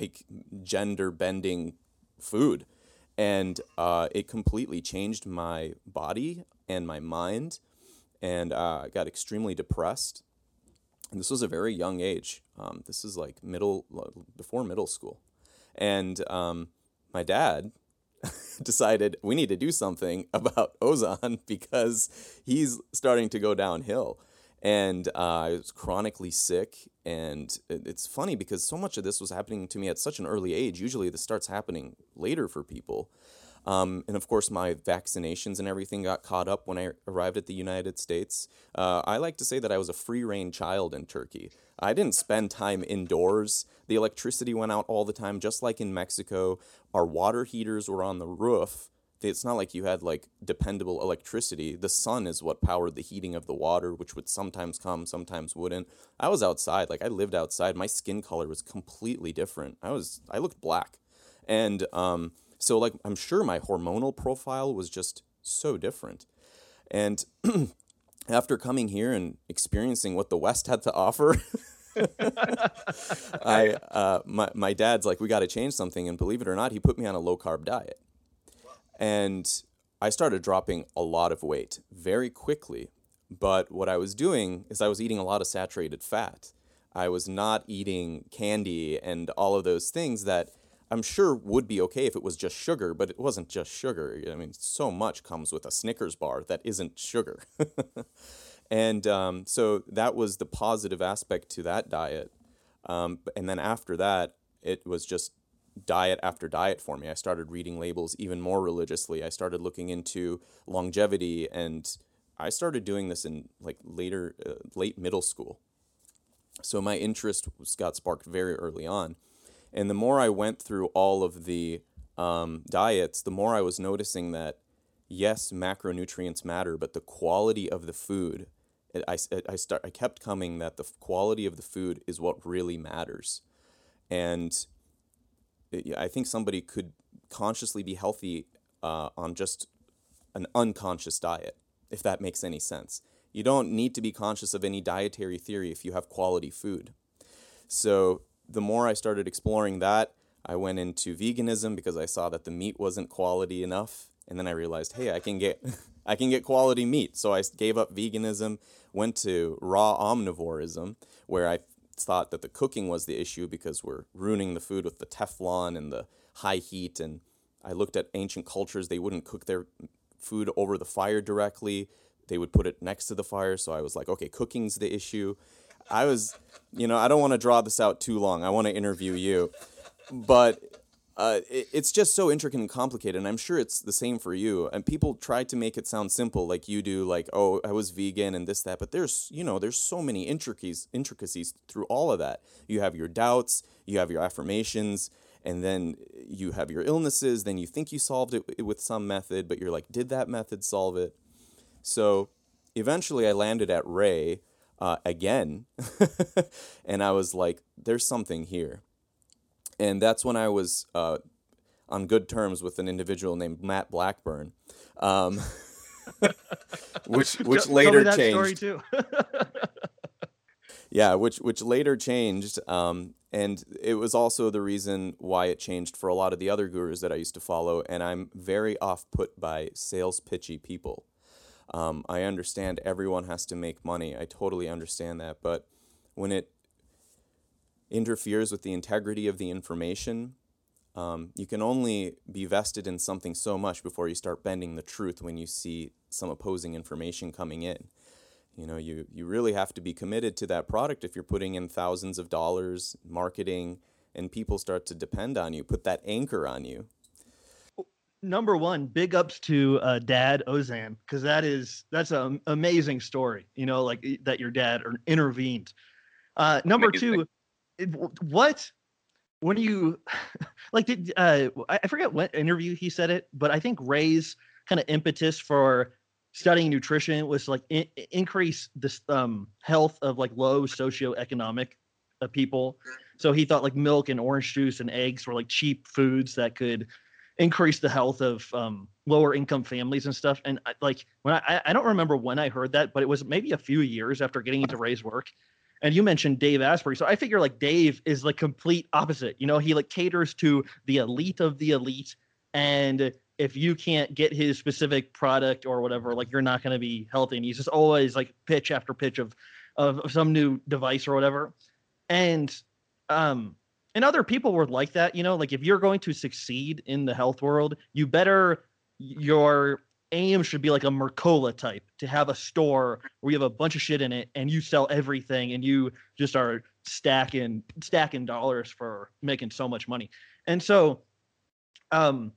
like gender bending food. And uh, it completely changed my body and my mind. And uh, I got extremely depressed. And this was a very young age. Um, this is like middle, before middle school. And um, my dad decided we need to do something about Ozan because he's starting to go downhill. And uh, I was chronically sick. And it's funny because so much of this was happening to me at such an early age. Usually this starts happening later for people. Um, and of course, my vaccinations and everything got caught up when I arrived at the United States. Uh, I like to say that I was a free reign child in Turkey. I didn't spend time indoors. The electricity went out all the time, just like in Mexico. Our water heaters were on the roof. It's not like you had like dependable electricity. The sun is what powered the heating of the water, which would sometimes come, sometimes wouldn't. I was outside, like I lived outside. My skin color was completely different. I was I looked black. And um, so like I'm sure my hormonal profile was just so different. And after coming here and experiencing what the West had to offer, I uh, my my dad's like, we got to change something, and believe it or not, he put me on a low carb diet, and I started dropping a lot of weight very quickly. But what I was doing is I was eating a lot of saturated fat. I was not eating candy and all of those things that I'm sure would be okay if it was just sugar, but it wasn't just sugar. I mean, so much comes with a Snickers bar that isn't sugar. and um, so that was the positive aspect to that diet. Um, and then after that, it was just diet after diet for me. I started reading labels even more religiously. I started looking into longevity, and I started doing this in like later, uh, late middle school. So my interest was, got sparked very early on. And the more I went through all of the um, diets, the more I was noticing that yes, macronutrients matter, but the quality of the food, it, I, I, start, I kept coming that the quality of the food is what really matters. And it, I think somebody could consciously be healthy uh, on just an unconscious diet, if that makes any sense. You don't need to be conscious of any dietary theory if you have quality food. So the more I started exploring that, I went into veganism because I saw that the meat wasn't quality enough, and then I realized, hey, I can get I can get quality meat. So I gave up veganism, went to raw omnivorism, where I thought that the cooking was the issue because we're ruining the food with the Teflon and the high heat. And I looked at ancient cultures; they wouldn't cook their food over the fire directly; they would put it next to the fire. So I was like, okay, cooking's the issue. I was, you know, I don't want to draw this out too long. I want to interview you, but uh, it, it's just so intricate and complicated. And I'm sure it's the same for you. And people try to make it sound simple, like you do, like, oh, I was vegan and this, that. But there's, you know, there's so many intricacies, intricacies through all of that. You have your doubts, you have your affirmations, and then you have your illnesses. Then you think you solved it with some method, but you're like, did that method solve it? So eventually, I landed at Ray uh, again. and I was like, there's something here. And that's when I was uh, on good terms with an individual named Matt Blackburn. Um, which which Tell- later tell me that story changed. Yeah, which which later changed, um, and it was also the reason why it changed for a lot of the other gurus that I used to follow. And I'm very off put by sales pitchy people. Um, I understand everyone has to make money. I totally understand that, but when it interferes with the integrity of the information, um, you can only be vested in something so much before you start bending the truth when you see some opposing information coming in. You know, you, you really have to be committed to that product if you're putting in thousands of dollars marketing and people start to depend on you, put that anchor on you. Number one, big ups to uh, Dad Ozan because that is that's an amazing story. You know, like that your dad intervened. Uh, number Amazing. two, it- what when you like did uh, I forget what interview he said it, but I think Ray's kind of impetus for studying nutrition was like in, increase this um health of like low socioeconomic uh, people. So he thought like milk and orange juice and eggs were like cheap foods that could increase the health of um, lower income families and stuff. And like when I- I don't remember when I heard that, but it was maybe a few years after getting into Ray's work. And you mentioned Dave Asprey, so I figure like Dave is like complete opposite. You know, he like caters to the elite of the elite, and if you can't get his specific product or whatever, like you're not going to be healthy. And he's just always like pitch after pitch of of some new device or whatever. And um and other people were like that you know like if you're going to succeed in the health world you better your aim should be like a mercola type to have a store where you have a bunch of shit in it and you sell everything and you just are stacking stacking dollars for making so much money. And so um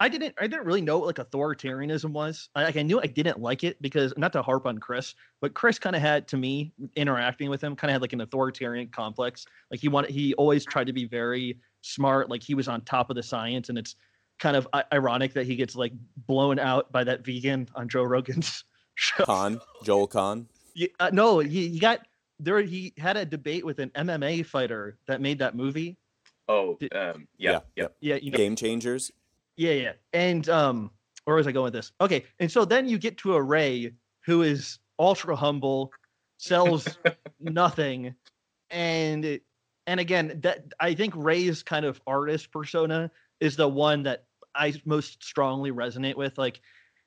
i didn't i didn't really know what like authoritarianism was. I, like i knew i didn't like it because not to harp on chris but chris kind of had to me interacting with him kind of had like an authoritarian complex. Like he wanted he always tried to be very smart. Like he was on top of the science and it's kind of ironic that he gets like blown out by that vegan on joe rogan's show Kahn, Joel Kahn. Yeah, uh, no he, he got there he had a debate with an mma fighter that made that movie Oh, Did- um, yeah, yeah. yeah you know Game changers. yeah, yeah. And um, where was I going with this? Okay, and so then you get to a Ray who is ultra humble, sells nothing, and and again that I think Ray's kind of artist persona is the one that I most strongly resonate with. Like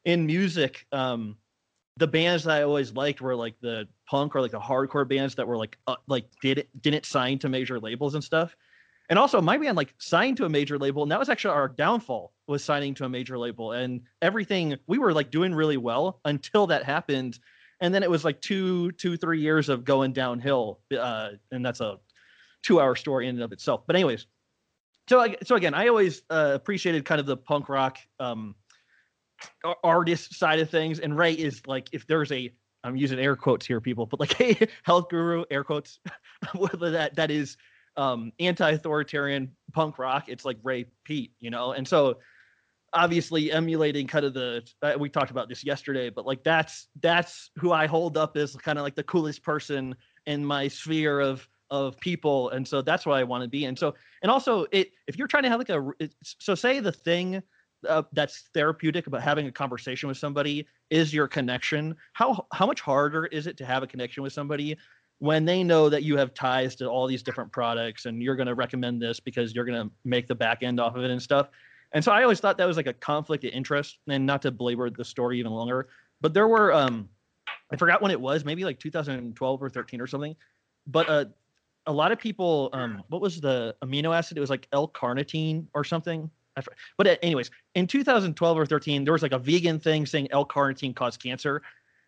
in music, um, the bands that I always liked were like the punk or like the hardcore bands that were like uh, like didn't didn't sign to major labels and stuff. And also my band like signed to a major label, and that was actually our downfall was signing to a major label. And everything we were like doing really well until that happened. And then it was like two, two, three years of going downhill. Uh, and that's a two hour story in and of itself. But anyways, so so again, I always uh, appreciated kind of the punk rock um, artist side of things, and Ray is like if there's a I'm using air quotes here, people, but like a health guru, air quotes, that that is um, anti-authoritarian punk rock. It's like Ray Peat, you know, and so obviously emulating kind of the uh, we talked about this yesterday, but like that's that's who I hold up as kind of like the coolest person in my sphere of of people and so that's what i want to be and so and also it if you're trying to have like a so say the thing uh, that's therapeutic about having a conversation with somebody is your connection how how much harder is it to have a connection with somebody when they know that you have ties to all these different products and you're going to recommend this because you're going to make the back end off of it and stuff? And so i always thought that was like a conflict of interest and not to belabor the story even longer but there were um i forgot when it was maybe like 2012 or 13 or something but uh a lot of people um what was the amino acid? It was like l-carnitine or something? But anyways in 2012 or 13 there was like a vegan thing saying l-carnitine caused cancer.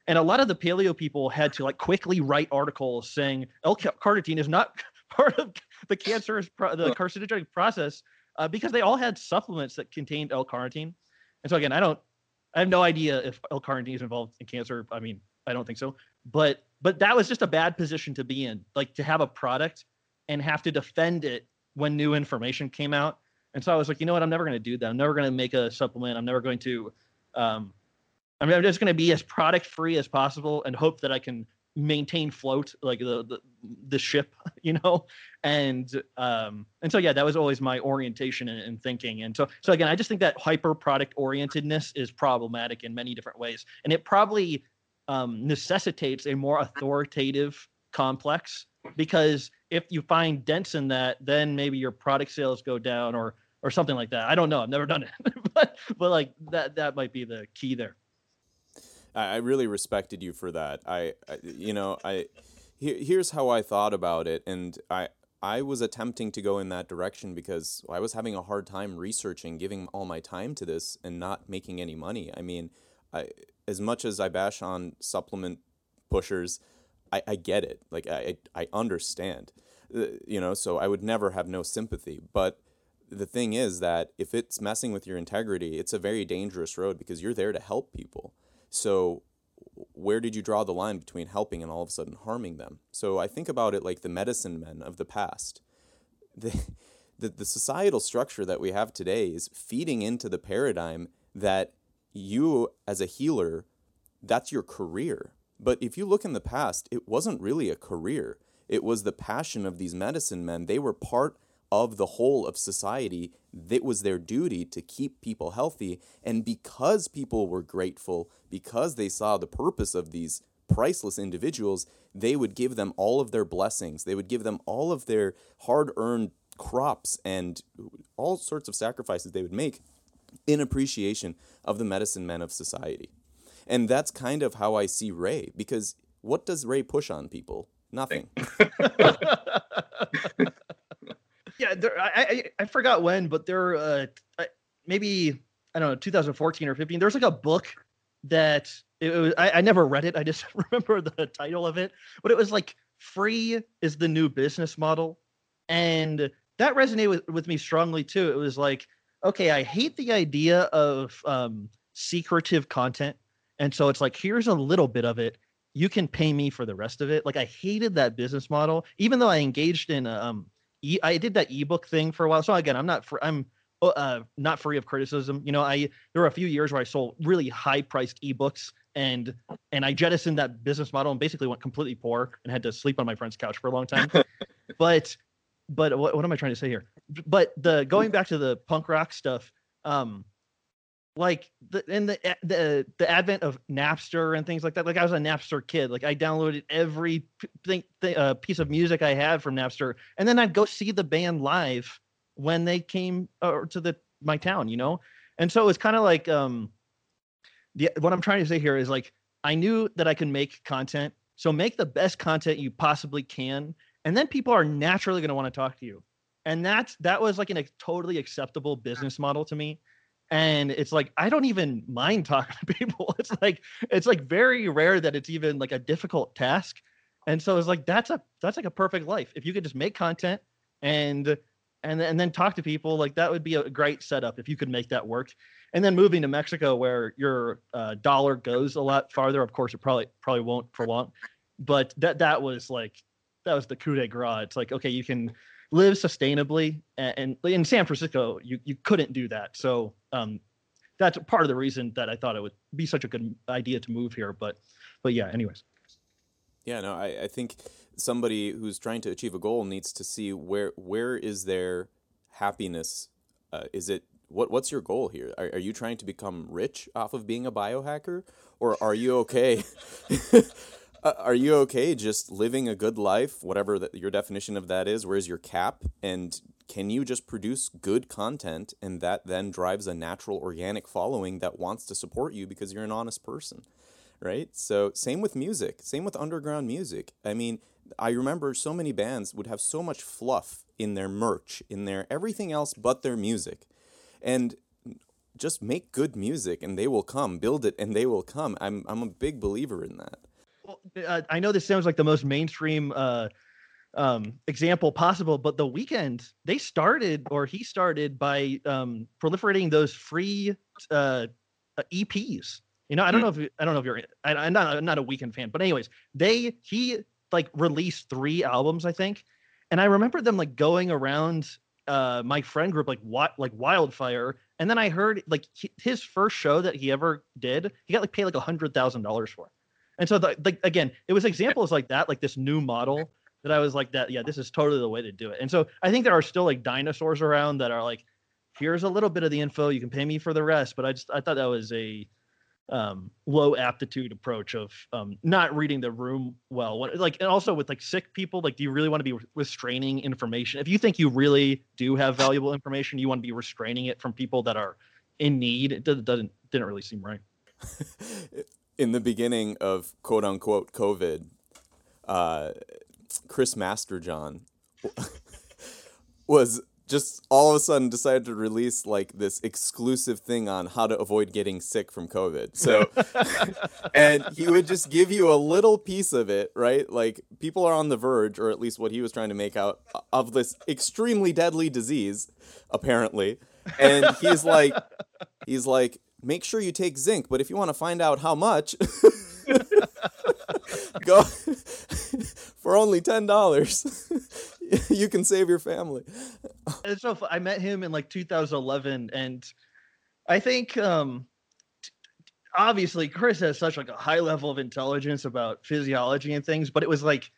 And a lot of the paleo people had to like quickly write articles saying l-carnitine is not part of the cancerous pro- the carcinogenic process uh, because they all had supplements that contained l-carnitine. And so again i don't i have no idea if l-carnitine is involved in cancer. I mean i don't think so. But but that was just a bad position to be in like to have a product and have to defend it when new information came out. And so i was like you know what? I'm never going to do that. I'm never going to make a supplement. I'm never going to um i mean i'm just going to be as product free as possible and hope that i can maintain float like the, the the ship you know? And um and so yeah that was always my orientation and, and thinking. And so so again i just think that hyper product orientedness is problematic in many different ways. And it probably um, necessitates a more authoritative complex because if you find dents in that, then maybe your product sales go down or or something like that. I don't know. I've never done it, but but like that that might be the key there. I really respected you for that. I, I you know I here, here's how I thought about it, and I I was attempting to go in that direction because I was having a hard time researching, giving all my time to this, and not making any money. I mean, I as much as I bash on supplement pushers, I, I get it. Like I I understand, uh, you know. So I would never have no sympathy. But the thing is that if it's messing with your integrity, it's a very dangerous road because you're there to help people. So where did you draw the line between helping and all of a sudden harming them? So I think about it like the medicine men of the past. The, the, the societal structure that we have today is feeding into the paradigm that you as a healer, that's your career. But if you look in the past, it wasn't really a career. It was the passion of these medicine men. They were part of the whole of society. It was their duty to keep people healthy. And because people were grateful, because they saw the purpose of these priceless individuals, they would give them all of their blessings. They would give them all of their hard earned crops and all sorts of sacrifices they would make in appreciation of the medicine men of society. And that's kind of how I see Ray, because what does Ray push on people? Nothing. yeah, there, I, I, I forgot when, but there uh maybe I don't know 2014 or 15. There's like a book that it was I, I never read it. I just remember the title of it, but it was like free is the new business model, and that resonated with, with me strongly too. It was like okay, I hate the idea of um, secretive content. And so it's like, here's a little bit of it. You can pay me for the rest of it. Like I hated that business model, even though I engaged in um, e- I did that ebook thing for a while. So again, I'm not for I'm uh, uh, not free of criticism. You know, I there were a few years where I sold really high priced ebooks and and I jettisoned that business model and basically went completely poor and had to sleep on my friend's couch for a long time. but but what, what am I trying to say here? But the going back to the punk rock stuff, um, like the in the the the advent of Napster and things like that. Like I was a Napster kid. Like I downloaded every thing, th- uh, piece of music I had from Napster, and then I'd go see the band live when they came uh, to the my town. You know, and so it's kind of like um, the what I'm trying to say here is like I knew that I can make content, so make the best content you possibly can, and then people are naturally going to want to talk to you, and that's that was like an, a totally acceptable business model to me. And it's like i don't even mind talking to people. It's like it's like very rare that it's even like a difficult task. And so it's like that's a that's like a perfect life. If you could just make content and and and then talk to people like that would be a great setup if you could make that work. And then moving to mexico where your uh, dollar goes a lot farther of course it probably probably won't for long. But that that was like that was the coup de grace it's like okay you can live sustainably and, and in san francisco you you couldn't do that so um, that's part of the reason that I thought it would be such a good idea to move here. But, but yeah, anyways. Yeah, no, I, I think somebody who's trying to achieve a goal needs to see where where is their happiness. Uh, is it what what's your goal here? Are, are you trying to become rich off of being a biohacker, or are you okay? Uh, are you okay just living a good life, whatever that your definition of that is? Where's your cap? And can you just produce good content and that then drives a natural organic following that wants to support you because you're an honest person? Right? So, same with music, same with underground music. I mean, I remember so many bands would have so much fluff in their merch, in their everything else but their music. And just make good music and they will come, build it and they will come. I'm I'm a big believer in that uh, I know this sounds like the most mainstream uh, um, example possible, but the Weeknd they started or he started by um, proliferating those free uh, uh EPs. You know, I don't hmm. know if I don't know if you're I, I'm not I'm not a Weeknd fan, but anyways, they he like released three albums, I think, and I remember them like going around uh, my friend group like what like wildfire, and then I heard like his first show that he ever did, he got like paid like a hundred thousand dollars for. And so, the, the, again, it was examples like that, like this new model that I was like, that, yeah, this is totally the way to do it. And so I think there are still like dinosaurs around that are like, here's a little bit of the info. You can pay me for the rest. But I just, I thought that was a um, low aptitude approach of um, not reading the room well. When, like, and also with like sick people, like, do you really want to be restraining information? If you think you really do have valuable information, you want to be restraining it from people that are in need. It doesn't, didn't really seem right. in the beginning of quote unquote COVID, uh, Chris Masterjohn was just all of a sudden decided to release like this exclusive thing on how to avoid getting sick from COVID. So, and he would just give you a little piece of it, right? Like people are on the verge, or at least what he was trying to make out of this extremely deadly disease, apparently. And he's like, he's like, make sure you take zinc. But if you want to find out how much, go for only ten dollars. you can save your family. It's so I met him in like 2011, and I think um, obviously Chris has such like a high level of intelligence about physiology and things, but it was like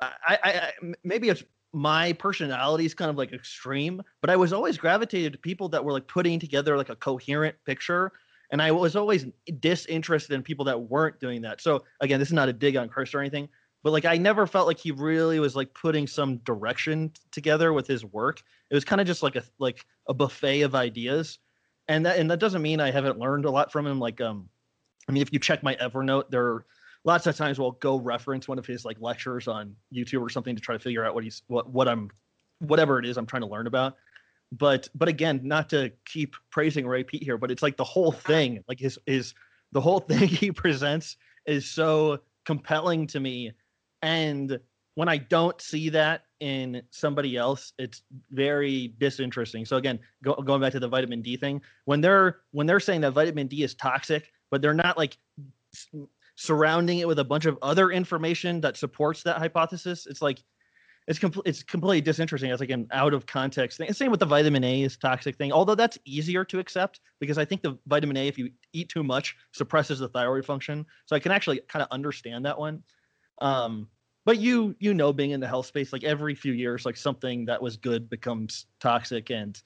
I, I, I maybe it's my personality is kind of like extreme, but I was always gravitated to people that were like putting together like a coherent picture. And I was always disinterested in people that weren't doing that. So again, this is not a dig on Chris or anything, but like I never felt like he really was like putting some direction together with his work. It was kind of just like a like a buffet of ideas. And that and that doesn't mean I haven't learned a lot from him. Like um I mean if you check my Evernote, there lots of times we'll go reference one of his like lectures on YouTube or something to try to figure out what he's what what I'm whatever it is I'm trying to learn about. But but again, not to keep praising Ray Peat here, but it's like the whole thing, like his is the whole thing he presents is so compelling to me. And when I don't see that in somebody else, it's very disinteresting. So again, go, going back to the vitamin D thing, when they're when they're saying that vitamin D is toxic, but they're not like surrounding it with a bunch of other information that supports that hypothesis. It's like it's complete it's completely disinteresting. It's like an out of context thing. Same with the vitamin A is toxic thing. Although that's easier to accept because I think the vitamin A, if you eat too much, suppresses the thyroid function. So I can actually kind of understand that one. Um, but you you know being in the health space, like every few years, like something that was good becomes toxic and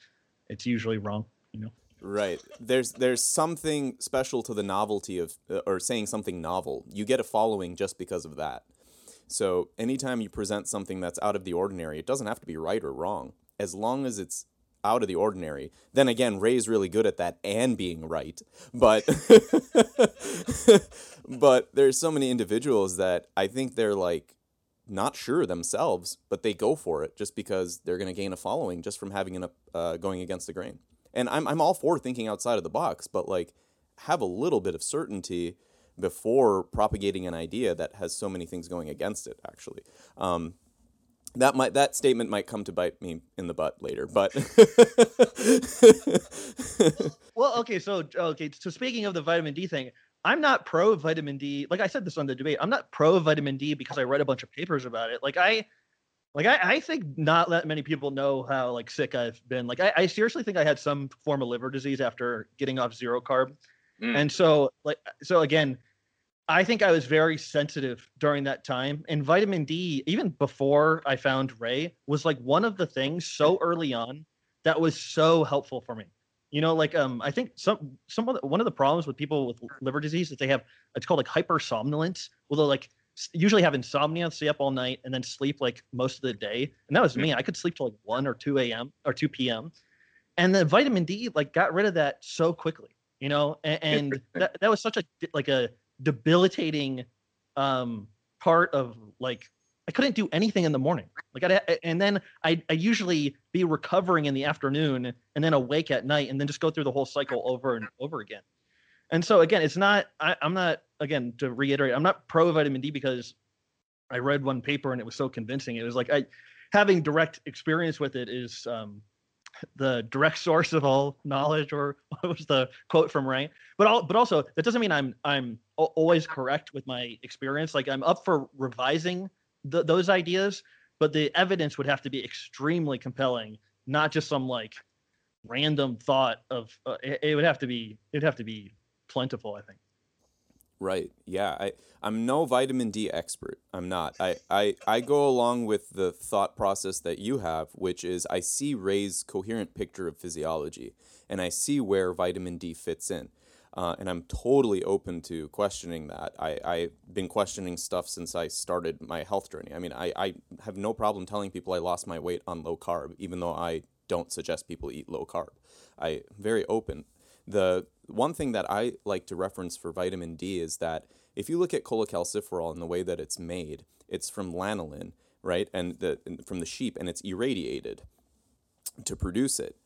it's usually wrong, you know. Right. There's there's something special to the novelty of uh, or saying something novel. You get a following just because of that. So anytime you present something that's out of the ordinary, it doesn't have to be right or wrong. As long as it's out of the ordinary. Then again, Ray's really good at that and being right. But but there's so many individuals that I think they're like not sure themselves, but they go for it just because they're going to gain a following just from having an uh, going against the grain. And I'm I'm all for thinking outside of the box, but like have a little bit of certainty before propagating an idea that has so many things going against it. Actually, um, that might that statement might come to bite me in the butt later, but well, okay, so okay, so speaking of the vitamin D thing, I'm not pro vitamin D. Like I said this on the debate, I'm not pro vitamin D because I read a bunch of papers about it. Like I like I, I think not that many people know how like sick I've been. Like I, I seriously think I had some form of liver disease after getting off zero carb. Mm. And so like so again, I think I was very sensitive during that time. And vitamin D, even before I found Ray, was like one of the things so early on that was so helpful for me. You know, like um, I think some some of the, one of the problems with people with liver disease is they have it's called like hypersomnolence, where they'll like usually have insomnia, stay up all night, and then sleep like most of the day. And that was me. I could sleep till like one or two a.m. or two p.m. And the vitamin D like got rid of that so quickly, you know. And, and that that was such a like a debilitating um part of like I couldn't do anything in the morning. Like I and then I I usually be recovering in the afternoon and then awake at night and then just go through the whole cycle over and over again. And so again, it's not I, I'm not again to reiterate, I'm not pro vitamin D because I read one paper and it was so convincing. It was like I having direct experience with it is um, the direct source of all knowledge, or what was the quote from Ray? But all, but also that doesn't mean I'm I'm always correct with my experience. Like I'm up for revising those ideas, but the evidence would have to be extremely compelling, not just some like random thought of. Uh, it, it would have to be it would have to be plentiful. I think. Right. Yeah. I I'm no vitamin D expert. I'm not. I I I go along with the thought process that you have, which is I see Ray's coherent picture of physiology, and I see where vitamin D fits in. Uh, and I'm totally open to questioning that. I, I've been questioning stuff since I started my health journey. I mean, I, I have no problem telling people I lost my weight on low carb, even though I don't suggest people eat low carb. I very open. The one thing that I like to reference for vitamin D is that if you look at cholecalciferol and the way that it's made, it's from lanolin, right, and the from the sheep, and it's irradiated to produce it.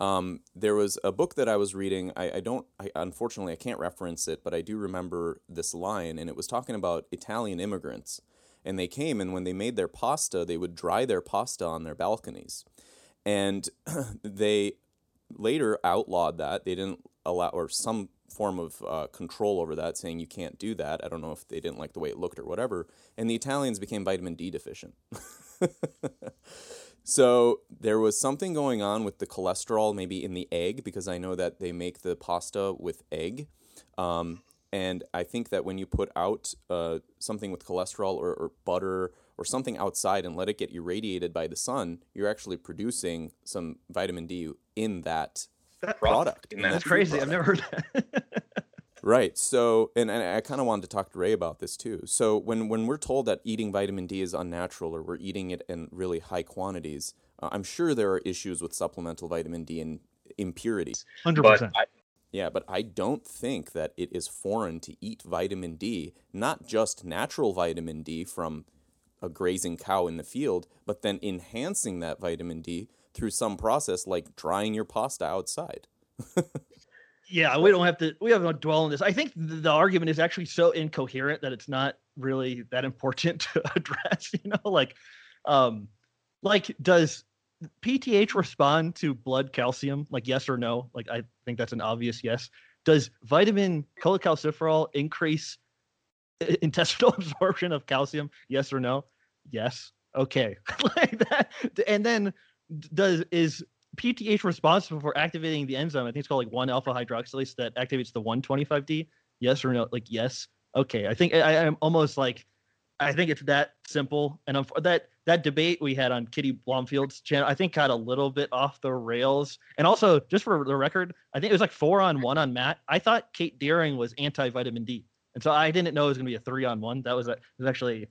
Um, there was a book that I was reading. I, I don't, I, unfortunately, I can't reference it, but I do remember this line, and it was talking about Italian immigrants. And they came, and when they made their pasta, they would dry their pasta on their balconies. And they later outlawed that. They didn't allow, or some form of uh, control over that, saying you can't do that. I don't know if they didn't like the way it looked or whatever. And the Italians became vitamin D deficient. so there was something going on with the cholesterol, maybe in the egg, because I know that they make the pasta with egg. Um, and I think that when you put out uh, something with cholesterol or, or butter or something outside and let it get irradiated by the sun, you're actually producing some vitamin D in that that product. That's crazy. Product. I've never heard that. right. So, and, and I kind of wanted to talk to Ray about this too. So, when when we're told that eating vitamin D is unnatural or we're eating it in really high quantities, uh, I'm sure there are issues with supplemental vitamin D and impurities. Hundred percent. Yeah, but I don't think that it is foreign to eat vitamin D, not just natural vitamin D from a grazing cow in the field, but then enhancing that vitamin D through some process like drying your pasta outside. yeah, we don't have to we have to dwell on this. I think the argument is actually so incoherent that it's not really that important to address, you know, like um like does PTH respond to blood calcium? Like yes or no? Like I think that's an obvious yes. Does vitamin cholecalciferol increase intestinal absorption of calcium? Yes or no? Yes. Okay. like that. And then does is PTH responsible for activating the enzyme? I think it's called like one alpha hydroxylase that activates the 125D. Yes or no? Like yes. Okay. I think I, I'm almost like I think it's that simple. And I'm, that that debate we had on Kitty Blomfield's channel, I think got a little bit off the rails. And also, just for the record, I think it was like four on one on Matt. I thought Kate Deering was anti vitamin D, and so I didn't know it was going to be a three on one. That was a, was actually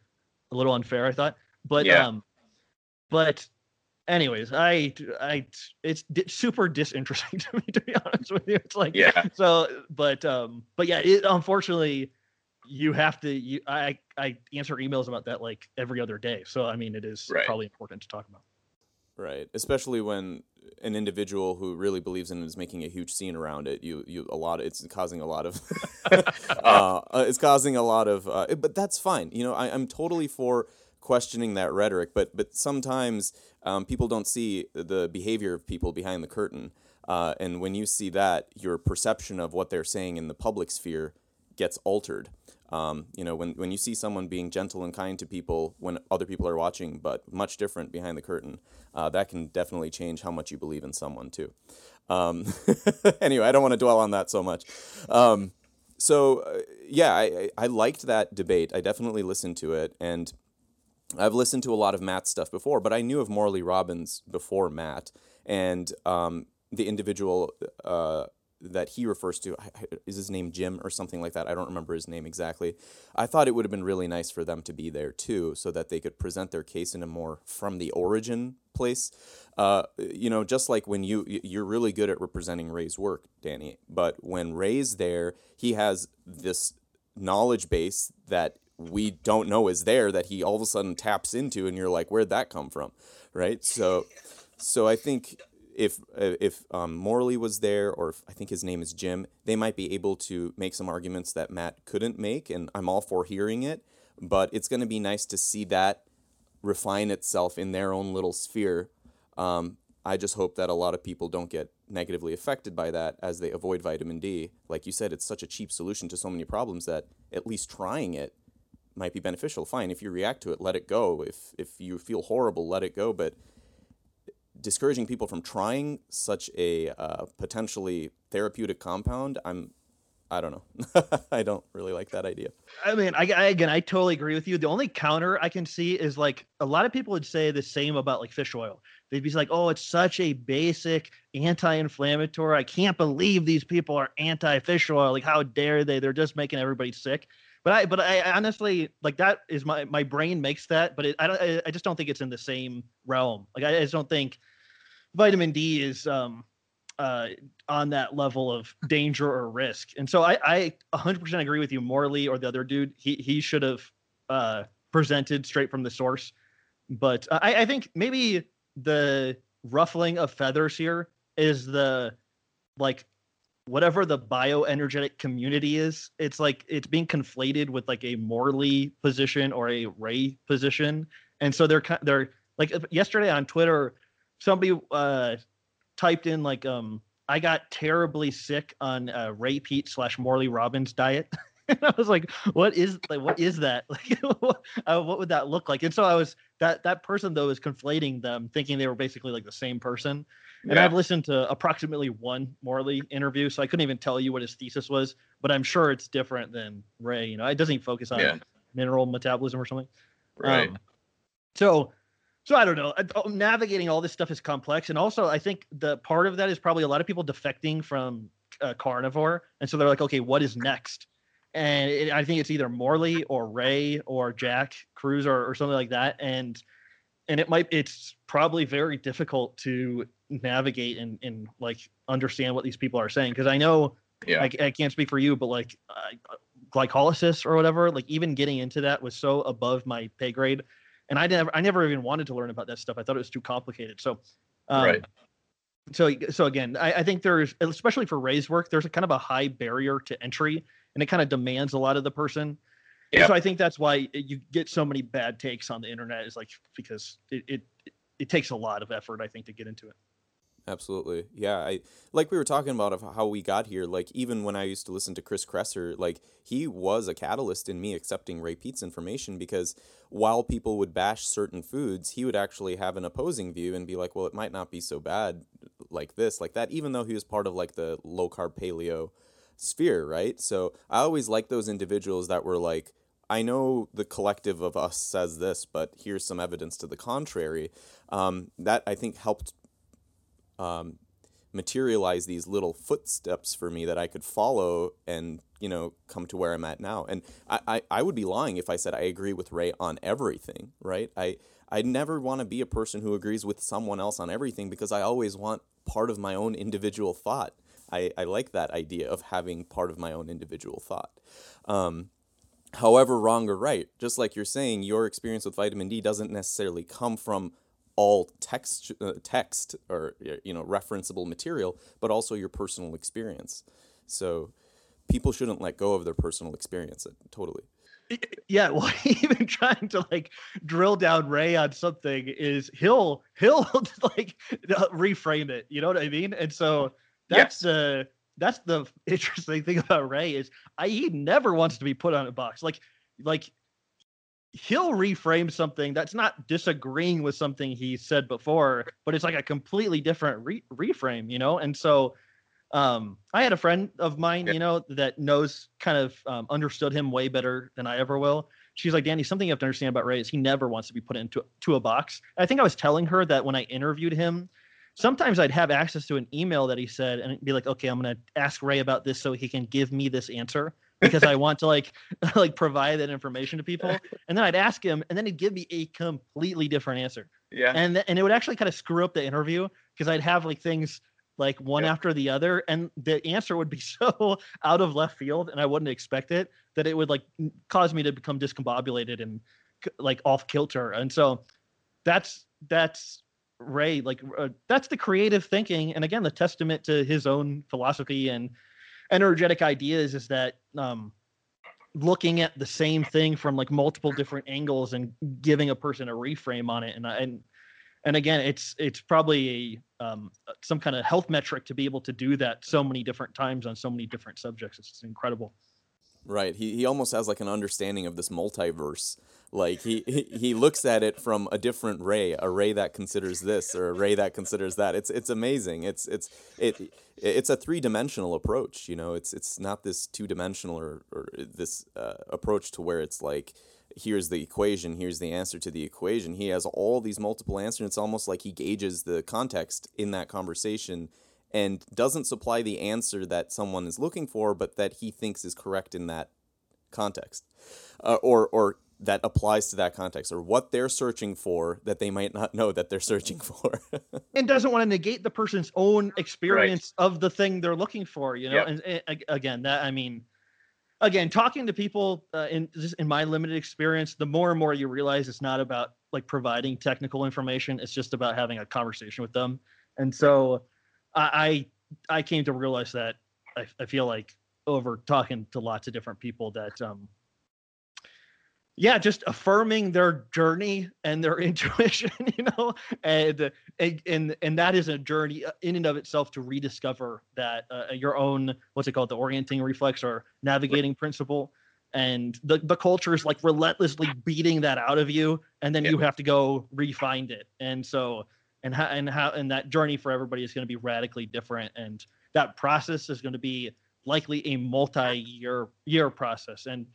a little unfair, I thought. But yeah. um, but anyways, I I it's di- super disinteresting to me to be honest with you. It's like yeah. So, but um, but yeah, it unfortunately you have to you I I answer emails about that like every other day. So I mean, it is right. probably important to talk about. Right, especially when an individual who really believes in it is making a huge scene around it. You, you, a lot. Of, it's causing a lot of. uh, uh, it's causing a lot of. Uh, but that's fine. You know, I, I'm totally for questioning that rhetoric, but but sometimes um, people don't see the behavior of people behind the curtain, uh, and when you see that, your perception of what they're saying in the public sphere gets altered. Um, you know, when when you see someone being gentle and kind to people when other people are watching, but much different behind the curtain, uh, that can definitely change how much you believe in someone too. Um, anyway, I don't want to dwell on that so much. Um, so uh, yeah, I, I liked that debate. I definitely listened to it, and I've listened to a lot of Matt's stuff before, but I knew of Morley Robbins before Matt, and um, the individual uh, that he refers to is his name Jim or something like that. I don't remember his name exactly. I thought it would have been really nice for them to be there too, so that they could present their case in a more from the origin place. Uh, you know, just like when you you're really good at representing Ray's work, Danny, but when Ray's there, he has this knowledge base that we don't know is there that he all of a sudden taps into and you're like where'd that come from? Right? So so i think if if um, morley was there or if, i think his name is jim they might be able to make some arguments that matt couldn't make and i'm all for hearing it but it's going to be nice to see that refine itself in their own little sphere. Um, i just hope that a lot of people don't get negatively affected by that as they avoid vitamin d. Like you said it's such a cheap solution to so many problems that at least trying it might be beneficial. Fine, if you react to it, let it go. If if you feel horrible, let it go. But discouraging people from trying such a uh, potentially therapeutic compound, I'm I don't know. I don't really like that idea. I mean, I, I, again, I totally agree with you. The only counter I can see is like a lot of people would say the same about like fish oil. They'd be like, "Oh, it's such a basic anti-inflammatory. I can't believe these people are anti-fish oil. Like, how dare they? They're just making everybody sick." But I, but I honestly like that is my my brain makes that, but it, I don't. I just don't think it's in the same realm. Like I just don't think vitamin D is um uh on that level of danger or risk. And so I I 100% agree with you. Morley or the other dude, he he should have uh presented straight from the source. But I I think maybe the ruffling of feathers here is the like whatever the bioenergetic community is it's like it's being conflated with like a morley position or a ray position. And so they're they're like yesterday on twitter somebody uh typed in like um i got terribly sick on uh, ray peat slash morley robbins diet and i was like what is like what is that like what, uh, what would that look like and so i was that that person though is conflating them thinking they were basically like the same person and yeah. I've listened to approximately one Morley interview, so I couldn't even tell you what his thesis was, but I'm sure it's different than Ray. You know, it doesn't focus on yeah. mineral metabolism or something. Right. Um, so, so I don't know. Oh, navigating all this stuff is complex, and also I think the part of that is probably a lot of people defecting from uh, carnivore, and so they're like, okay, what is next? And it, I think it's either Morley or Ray or Jack Kruse or, or something like that, and and it might it's probably very difficult to navigate and, and like understand what these people are saying because i know yeah. I, I can't speak for you but like uh, glycolysis or whatever like even getting into that was so above my pay grade and i never i never even wanted to learn about that stuff. I thought it was too complicated. So um, right. so so again I, I think there's especially for Ray's work there's a kind of a high barrier to entry and it kind of demands a lot of the person. So I think that's why you get so many bad takes on the internet is like because it, it it takes a lot of effort I think to get into it. Absolutely. Yeah, I like we were talking about of how we got here. Like even when I used to listen to Chris Kresser, like he was a catalyst in me accepting Ray Peat's information because while people would bash certain foods, he would actually have an opposing view and be like, "Well, it might not be so bad like this, like that," even though he was part of like the low carb paleo sphere, right? So I always like those individuals that were like, I know the collective of us says this, but here's some evidence to the contrary. Um, that I think helped um, materialize these little footsteps for me that I could follow and you know come to where I'm at now. And I, I, I would be lying if I said I agree with Ray on everything, right? I I never want to be a person who agrees with someone else on everything because I always want part of my own individual thought. I, I like that idea of having part of my own individual thought. Um, however, wrong or right, just like you're saying, your experience with vitamin D doesn't necessarily come from all text uh, text or you know referenceable material but also your personal experience. So people shouldn't let go of their personal experience uh, totally. Yeah well even trying to like drill down ray on something is he'll he'll like reframe it you know what i mean? And so that's yes. uh that's the interesting thing about ray is i he never wants to be put on a box like like he'll reframe something that's not disagreeing with something he said before, but it's like a completely different re- reframe, you know? And so um, I had a friend of mine, yeah. you know, that knows kind of um, understood him way better than I ever will. She's like, Danny, something you have to understand about Ray is he never wants to be put into to a box. I think I was telling her that when I interviewed him, sometimes I'd have access to an email that he said and be like, okay, I'm going to ask Ray about this so he can give me this answer because I want to like like provide that information to people. And then I'd ask him, and then he'd give me a completely different answer. Yeah. And th- and it would actually kind of screw up the interview because I'd have like things like one yeah. after the other, and the answer would be so out of left field, and I wouldn't expect it that it would like cause me to become discombobulated and like off kilter. And so that's that's Ray, like uh, that's the creative thinking, and again, the testament to his own philosophy and energetic ideas is that um, looking at the same thing from like multiple different angles and giving a person a reframe on it and and and again it's it's probably a um, some kind of health metric to be able to do that so many different times on so many different subjects. It's incredible. Right. He, he almost has like an understanding of this multiverse like he, he looks at it from a different ray, a ray that considers this or a ray that considers that. It's it's amazing. It's it's it it's a three dimensional approach. You know, it's it's not this two dimensional or or this uh, approach to where it's like here's the equation, here's the answer to the equation. He has all these multiple answers. It's almost like he gauges the context in that conversation and doesn't supply the answer that someone is looking for, but that he thinks is correct in that context, uh, or or that applies to that context or what they're searching for that they might not know that they're searching for and doesn't want to negate the person's own experience right. of the thing they're looking for you know yep. and, and, again that i mean again talking to people uh, in just in my limited experience the more and more you realize it's not about like providing technical information it's just about having a conversation with them and so i i, I came to realize that I, I feel like over talking to lots of different people that um yeah just affirming their journey and their intuition you know? And and and that is a journey uh, in and of itself to rediscover that uh, your own what's it called the orienting reflex or navigating principle. And the, the culture is like relentlessly beating that out of you and then yeah. you have to go refind it. And so and how and how and that journey for everybody is going to be radically different and that process is going to be likely a multi-year year process. And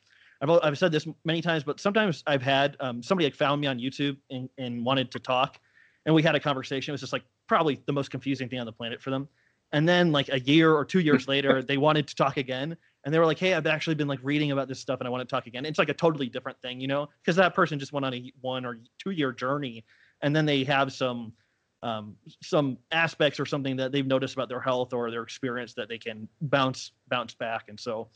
I've, I've said this many times, but sometimes I've had um, somebody like found me on YouTube and, and wanted to talk, and we had a conversation. It was just like probably the most confusing thing on the planet for them. And then like a year or two years later, they wanted to talk again, and they were like, "Hey, I've actually been like reading about this stuff, and I want to talk again." It's like a totally different thing, you know, because that person just went on a one or two year journey, and then they have some um, some aspects or something that they've noticed about their health or their experience that they can bounce bounce back. And so,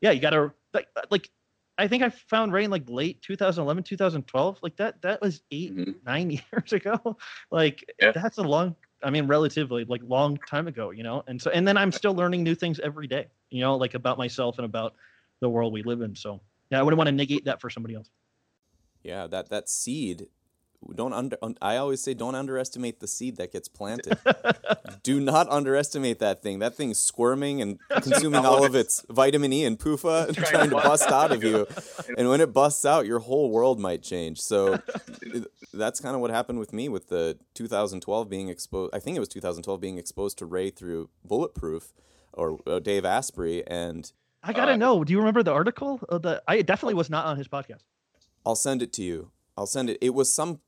yeah, you got to like like I think I found Rain like late 2011, 2012. Like that, that was 8 mm-hmm. nine years ago. Like yeah. that's a long, I mean, relatively like long time ago, you know? And so, and then I'm still learning new things every day, you know, like about myself and about the world we live in. So yeah, I wouldn't want to negate that for somebody else. Yeah. That, that seed don't under i always say don't underestimate the seed that gets planted do not underestimate that thing that thing's squirming and consuming all of its vitamin e and PUFA and trying to bust out of you and when it busts out your whole world might change so that's kind of what happened with me with the 2012 being exposed i think it was 2012 being exposed to ray through bulletproof or uh, dave asprey and I gotta Uh, know. Do you remember the article? Uh, the I definitely was not on his podcast. I'll send it to you. I'll send it. It was some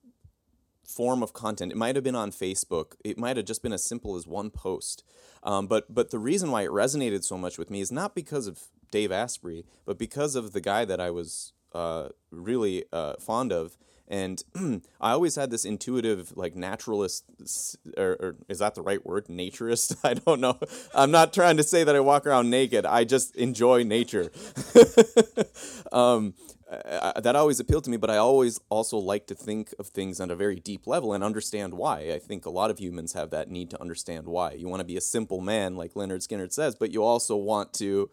form of content. It might have been on Facebook. It might have just been as simple as one post. Um, but but the reason why it resonated so much with me is not because of Dave Asprey, but because of the guy that I was uh, really uh, fond of. And I always had this intuitive, like naturalist, or, or is that the right word? Naturist? I don't know. I'm not trying to say that I walk around naked. I just enjoy nature. um, uh, that always appealed to me, but I always also like to think of things on a very deep level and understand why. I think a lot of humans have that need to understand why. You want to be a simple man, like Lynyrd Skynyrd says, but you also want to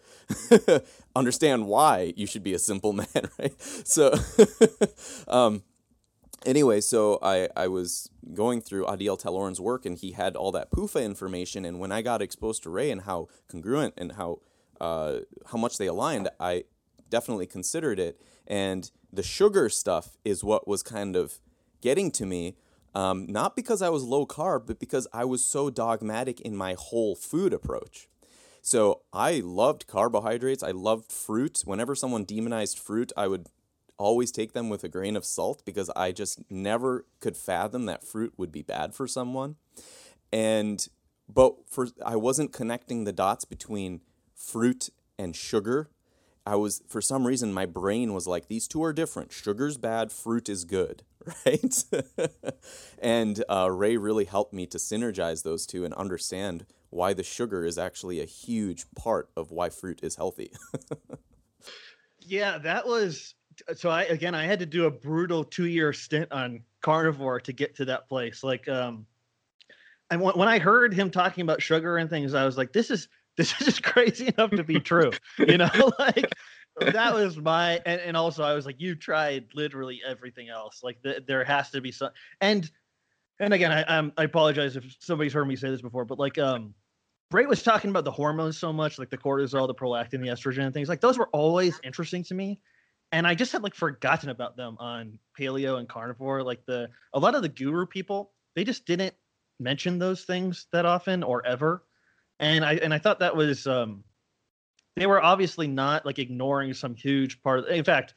understand why you should be a simple man, right? So, um, anyway, so I, I was going through Adiel Taloran's work and he had all that PUFA information. And when I got exposed to Ray and how congruent and how uh, how much they aligned, I definitely considered it. And the sugar stuff is what was kind of getting to me. Um, not because I was low carb, but because I was so dogmatic in my whole food approach. So I loved carbohydrates. I loved fruit. Whenever someone demonized fruit, I would always take them with a grain of salt because I just never could fathom that fruit would be bad for someone. And but for I wasn't connecting the dots between fruit and sugar. I was for some reason my brain was like these two are different. Sugar's bad, fruit is good, right? and uh, Ray really helped me to synergize those two and understand why the sugar is actually a huge part of why fruit is healthy. Yeah, that was so I again I had to do a brutal two year stint on carnivore to get to that place. Like um and when, when I heard him talking about sugar and things, I was like, this is this is just crazy enough to be true. you know, like that was my and, and also I was like, you tried literally everything else. Like the, there has to be some and and again I um, I apologize if somebody's heard me say this before, but like um Bray was talking about the hormones so much, like the cortisol, the prolactin, the estrogen, and things like those were always interesting to me. And I just had like forgotten about them on paleo and carnivore. Like the a lot of the guru people, they just didn't mention those things that often or ever. And I and I thought that was um they were obviously not like ignoring some huge part of in fact,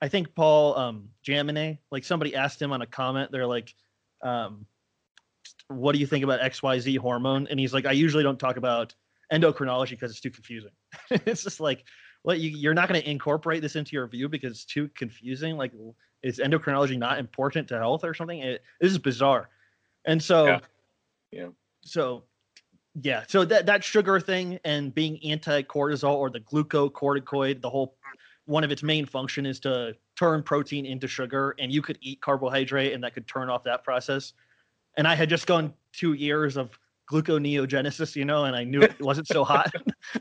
I think Paul um Jaminet, like somebody asked him on a comment, they're like, um, what do you think about XYZ hormone? And he's like, I usually don't talk about endocrinology because it's too confusing. it's just like, well, you, you're not going to incorporate this into your view because it's too confusing. Like, is endocrinology not important to health or something? It, this is bizarre. And so, Yeah. Yeah. so yeah, so that that sugar thing and being anti-cortisol or the glucocorticoid, the whole one of its main function is to turn protein into sugar, and you could eat carbohydrate, and that could turn off that process. And I had just gone two years of gluconeogenesis, you know, and I knew it wasn't so hot.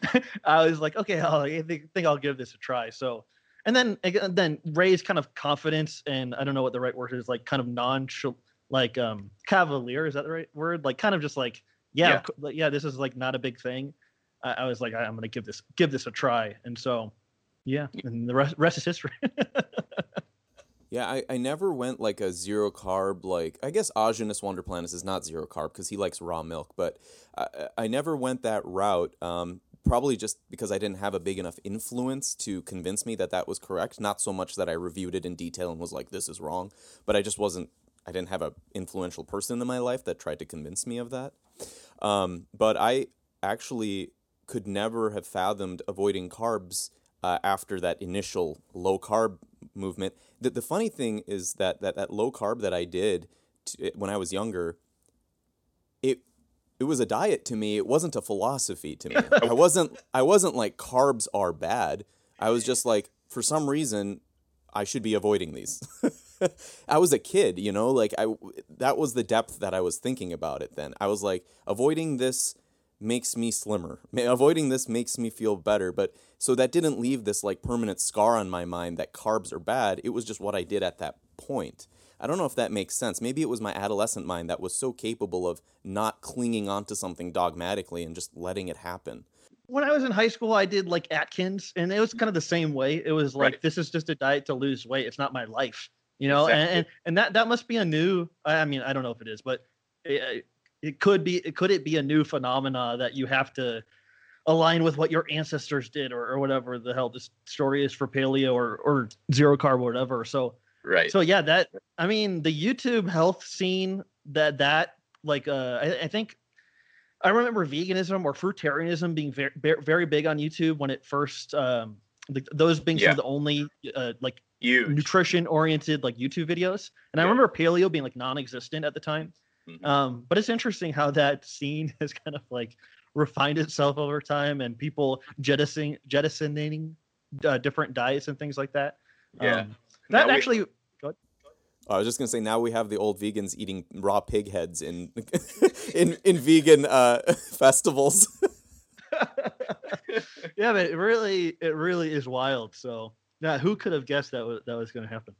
I was like, okay, I'll, I think, think I'll give this a try. So, and then again, then Ray's kind of confidence and I don't know what the right word is, like kind of non like um cavalier, is that the right word? Like kind of just like, yeah, Yeah. yeah, this is like not a big thing. I, I was like, I, I'm gonna give this give this a try, and so yeah, and the rest rest is history. Yeah, I, I never went like a zero carb like I guess Aajonus Vonderplanitz is not zero carb because he likes raw milk, but I, I never went that route. Um, probably just because I didn't have a big enough influence to convince me that that was correct. Not so much that I reviewed it in detail and was like this is wrong, but I just wasn't. I didn't have a influential person in my life that tried to convince me of that. Um, but I actually could never have fathomed avoiding carbs uh, after that initial low carb movement. The, the funny thing is that, that that low carb that I did t- when I was younger, it it was a diet to me. It wasn't a philosophy to me. I wasn't I wasn't like carbs are bad. I was just like for some reason I should be avoiding these. I was a kid, you know, like I that was the depth that I was thinking about it then. I was like avoiding this makes me slimmer. Avoiding this makes me feel better, but so that didn't leave this like permanent scar on my mind that carbs are bad. It was just what I did at that point. I don't know if that makes sense. Maybe it was my adolescent mind that was so capable of not clinging onto something dogmatically and just letting it happen. When I was in high school, I did like Atkins, and it was kind of the same way. It was like Right. this is just a diet to lose weight. It's not my life, you know. And, Exactly. and and that that must be a new. I I mean, I don't know if it is, but it, it could be. It could it be a new phenomena that you have to align with what your ancestors did or, or whatever the hell this story is for paleo or or zero carb or whatever. So Right. so yeah, that I mean the YouTube health scene that that like uh I, I think I remember veganism or fruitarianism being very very big on YouTube when it first um the, those being some of the only uh, like nutrition oriented like YouTube videos. And I remember paleo being like non-existent at the time. Mhm. Um, but it's interesting how that scene has kind of like refined itself over time and people jettisoning jettisoning uh, different diets and things like that. Yeah. Um, that Now we- actually I was just gonna say now we have the old vegans eating raw pig heads in in in vegan uh, festivals. yeah, but it really it really is wild. So yeah, who could have guessed that was that was going to happen?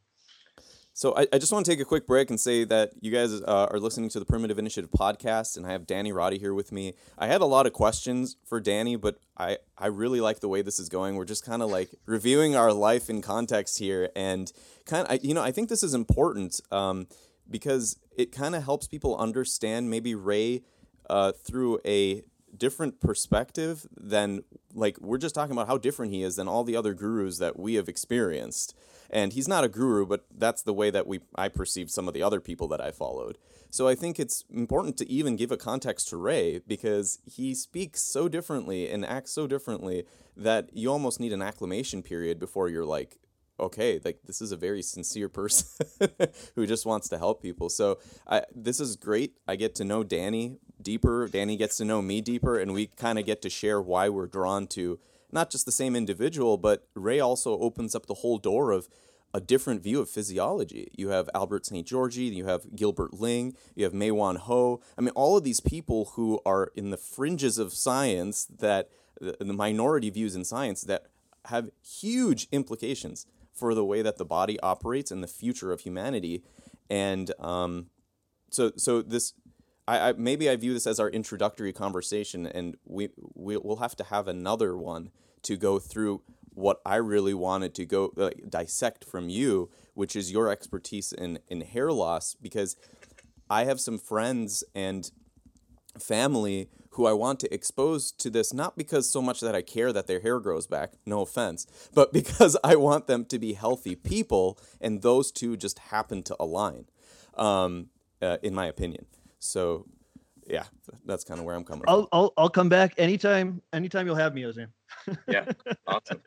So I, I just want to take a quick break and say that you guys uh, are listening to the Primitive Initiative podcast, and I have Danny Roddy here with me. I had a lot of questions for Danny, but I, I really like the way this is going. We're just kind of like reviewing our life in context here, and kind of you know I think this is important um, because it kind of helps people understand maybe Ray uh, through a different perspective than like we're just talking about how different he is than all the other gurus that we have experienced. And he's not a guru but that's the way that we i perceive some of the other people that i followed. So i think it's important to even give a context to ray because he speaks so differently and acts so differently that you almost need an acclimation period before you're like okay like this is a very sincere person who just wants to help people so I, this is great i get to know danny deeper danny gets to know me deeper and we kind of get to share why we're drawn to not just the same individual but ray also opens up the whole door of a different view of physiology. You have Albert Szent-Györgyi, you have Gilbert Ling, you have Mei Mae-Wan Ho. I mean, all of these people who are in the fringes of science that the minority views in science that have huge implications for the way that the body operates and the future of humanity. And um, so, so this, I, I maybe I view this as our introductory conversation, and we, we we'll have to have another one to go through what I really wanted to go uh, dissect from you, which is your expertise in in hair loss, because I have some friends and family who I want to expose to this, not because so much that I care that their hair grows back, no offense, but because I want them to be healthy people, and those two just happen to align, um, uh, in my opinion. So, yeah, that's kind of where I'm coming from. I'll I'll I'll come back anytime anytime you'll have me, Ozan. Yeah. Awesome.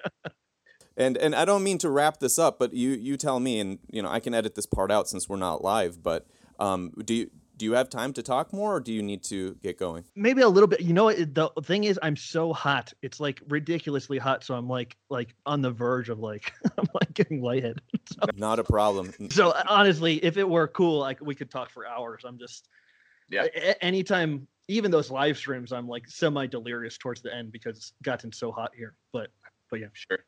And and I don't mean to wrap this up, but you you tell me, and you know I can edit this part out since we're not live. But um, do you do you have time to talk more, or do you need to get going? Maybe a little bit. You know, the thing is, I'm so hot. It's like ridiculously hot. So I'm like like on the verge of like I'm like getting lightheaded. So, Not a problem. so honestly, if it were cool, like we could talk for hours. I'm just Yeah. a- a- anytime, even those live streams, I'm like semi delirious towards the end because it's gotten so hot here. But but yeah, Sure.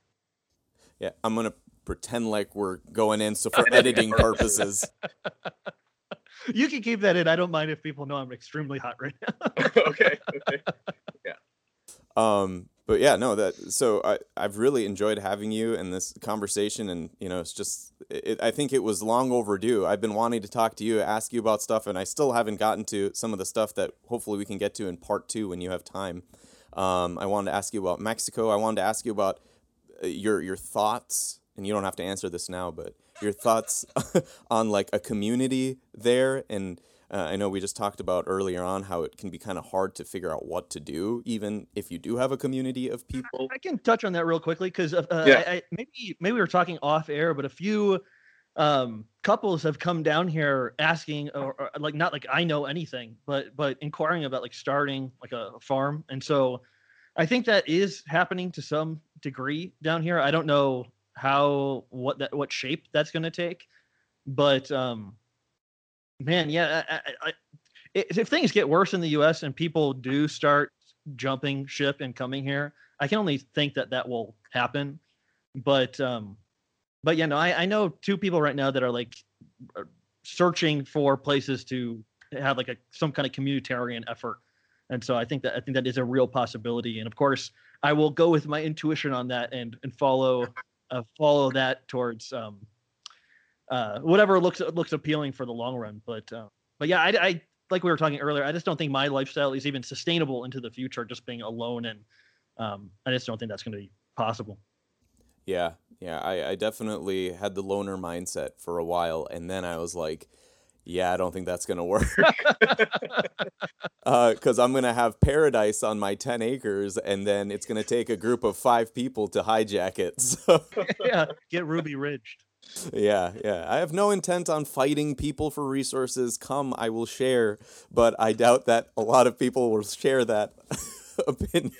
Yeah, I'm gonna pretend like we're going in so for editing purposes. You can keep that in. I don't mind if people know I'm extremely hot right now. okay. Okay. Yeah. Um, but yeah, no, that so I I've really enjoyed having you in this conversation, and you know, it's just it, I think it was long overdue. I've been wanting to talk to you, ask you about stuff, and I still haven't gotten to some of the stuff that hopefully we can get to in part two when you have time. Um, I wanted to ask you about Mexico. I wanted to ask you about uh, your your thoughts, and you don't have to answer this now, but your thoughts on like a community there and. Uh, I know we just talked about earlier on how it can be kind of hard to figure out what to do, even if you do have a community of people. I can touch on that real quickly because uh, Yeah. I, I, maybe maybe we were talking off air, but a few um, couples have come down here asking, or, or like not like I know anything, but but inquiring about like starting like a farm, and so I think that is happening to some degree down here. I don't know how what that what shape that's going to take, but um, man, yeah, I, I, if things get worse in the U.S. and people do start jumping ship and coming here, I can only think that that will happen. But um, but yeah, no, I, I know two people right now that are like searching for places to have like a some kind of communitarian effort, and so I think that I think that is a real possibility. And of course, I will go with my intuition on that and and follow uh, follow that towards um, uh, whatever looks looks appealing for the long run. But uh, but yeah, I, I like we were talking earlier. I just don't think my lifestyle is even sustainable into the future. Just being alone and Um, I just don't think that's going to be possible. Yeah, yeah. I, I definitely had the loner mindset for a while, and then I was like, yeah, I don't think that's gonna work. Because uh, I'm gonna have paradise on my 10 acres, and then it's gonna take a group of five people to hijack it. So yeah, get Ruby ridged. Yeah, yeah. I have no intent on fighting people for resources. Come, I will share, but I doubt that a lot of people will share that opinion.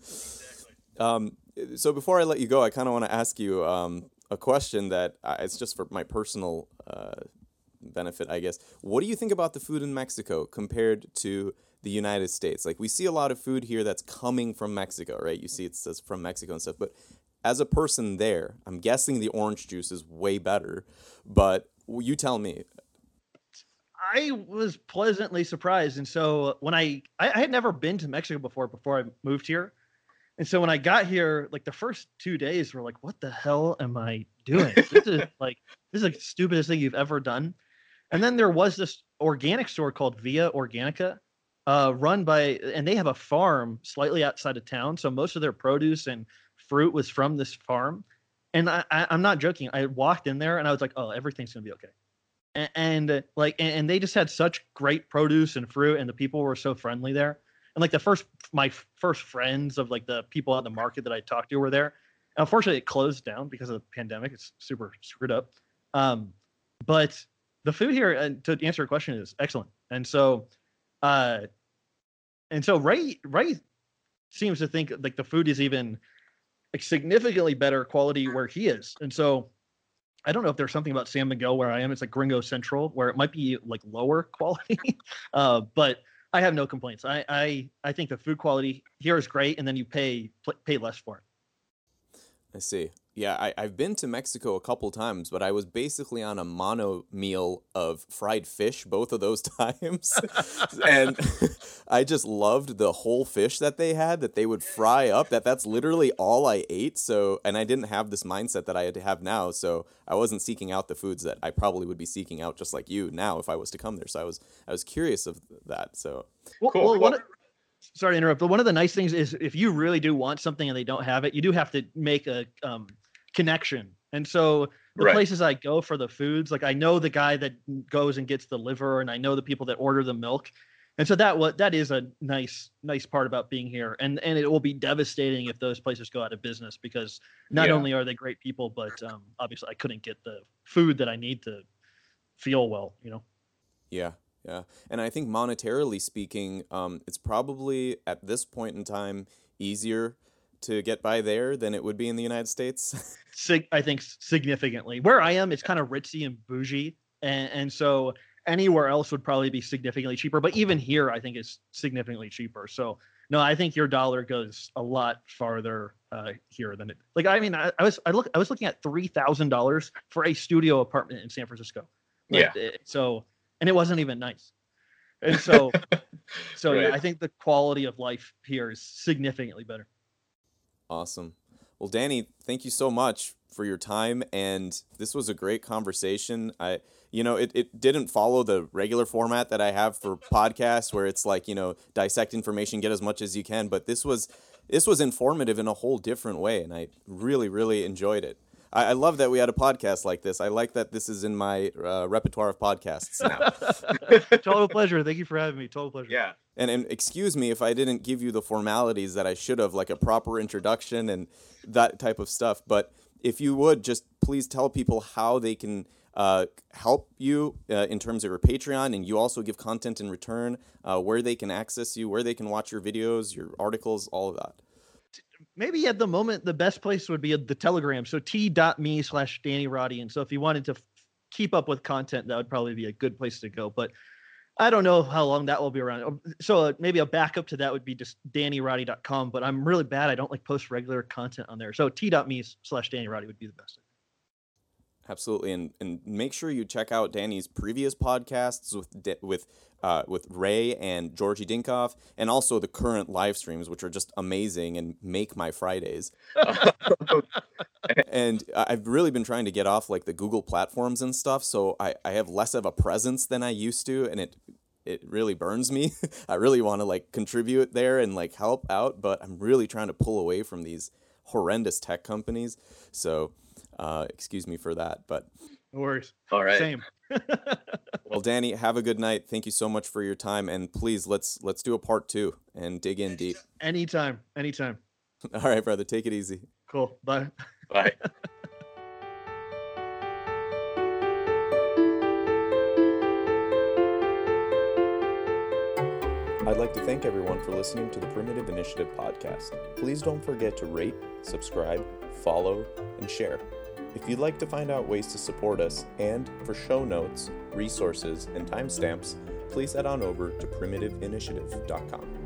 exactly. Um, so before I let you go, I kind of want to ask you um, a question that uh, it's just for my personal uh, benefit, I guess. What do you think about the food in Mexico compared to the United States? Like we see a lot of food here that's coming from Mexico, right? You see it says from Mexico and stuff, but as a person there, I'm guessing the orange juice is way better, but you tell me. I was pleasantly surprised, and so when I, I had never been to Mexico before before I moved here, and so when I got here, like the first two days were like, what the hell am I doing? this is like this is the stupidest thing you've ever done. And then there was this organic store called Via Organica, uh, run by, and they have a farm slightly outside of town. So most of their produce and fruit was from this farm. And I, I, am not joking. I walked in there and I was like, oh, everything's gonna be okay. And, and uh, like, and, and they just had such great produce and fruit, and the people were so friendly there. And like the first, my first friends of like the people at the market that I talked to were there. Unfortunately, it closed down because of the pandemic. It's super screwed up. Um, but the food here, and to answer your question, is excellent. And so, uh, and so Ray Ray seems to think like the food is even like significantly better quality where he is. And so, I don't know if there's something about San Miguel where I am. It's like Gringo Central where it might be like lower quality, uh, but I have no complaints. I, I I think the food quality here is great, and then you pay pay less for it. I see. Yeah, I, I've been to Mexico a couple times, but I was basically on a mono meal of fried fish both of those times. and I just loved the whole fish that they had that they would fry up. That that's literally all I ate. So and I didn't have this mindset that I had to have now. So I wasn't seeking out the foods that I probably would be seeking out just like you now if I was to come there. So I was I was curious of that. So well, cool. well sorry to interrupt, but one of the nice things is if you really do want something and they don't have it, you do have to make a um, connection. And so the right. places I go for the foods, like I know the guy that goes and gets the liver, and I know the people that order the milk. And so that what that is a nice nice part about being here, and and it will be devastating if those places go out of business because not yeah. only are they great people, but um, obviously I couldn't get the food that I need to feel well, you know. Yeah, yeah, and I think monetarily speaking, um, it's probably at this point in time easier to get by there than it would be in the United States. Sig- I think significantly. Where I am, it's kind of ritzy and bougie, and, and so anywhere else would probably be significantly cheaper. But even here, I think it's significantly cheaper. So no, I think your dollar goes a lot farther uh, here than it. Like I mean, I, I was I look I was looking at three thousand dollars for a studio apartment in San Francisco. Like, yeah. It, so and it wasn't even nice. And so, so right. yeah, I think the quality of life here is significantly better. Awesome. Well, Danny, thank you so much for your time, and this was a great conversation. I, you know, it, it didn't follow the regular format that I have for podcasts, where it's like you know dissect information, get as much as you can. But this was this was informative in a whole different way, and I really really enjoyed it. I, I, love that we had a podcast like this. I like that this is in my uh, repertoire of podcasts now. Total pleasure. Thank you for having me. Total pleasure. Yeah. And, and excuse me if I didn't give you the formalities that I should have, like a proper introduction and that type of stuff. But if you would just please tell people how they can uh, help you uh, in terms of your Patreon, and you also give content in return, uh, where they can access you, where they can watch your videos, your articles, all of that maybe at the moment the best place would be the telegram. So t.me slash danny roddy. And so if you wanted to f- keep up with content that would probably be a good place to go. But i don't know how long that will be around. Um, so uh, maybe a backup to that would be just dannyroddy.com but i'm really bad. I don't like post regular content on there. So t.me slash danny roddy would be the best. Absolutely, and and make sure you check out Danny's previous podcasts with with uh, with Ray and Georgi Dinkov, and also the current live streams, which are just amazing and make my Fridays. and I've really been trying to get off like the Google platforms and stuff, so I, I have less of a presence than I used to, and it it really burns me. I really want to like contribute there and like help out, but I'm really trying to pull away from these horrendous tech companies. So, uh, excuse me for that. But No worries. All right. Same. well, Danny, have a good night. Thank you so much for your time, and please let's let's do a part two and dig in deep. anytime. Anytime. All right, brother, take it easy. Cool. Bye. Bye. I'd like to thank everyone for listening to the Primitive Initiative podcast. Please don't forget to rate, subscribe, follow, and share. If you'd like to find out ways to support us and for show notes, resources, and timestamps, please head on over to primitiveinitiative.com.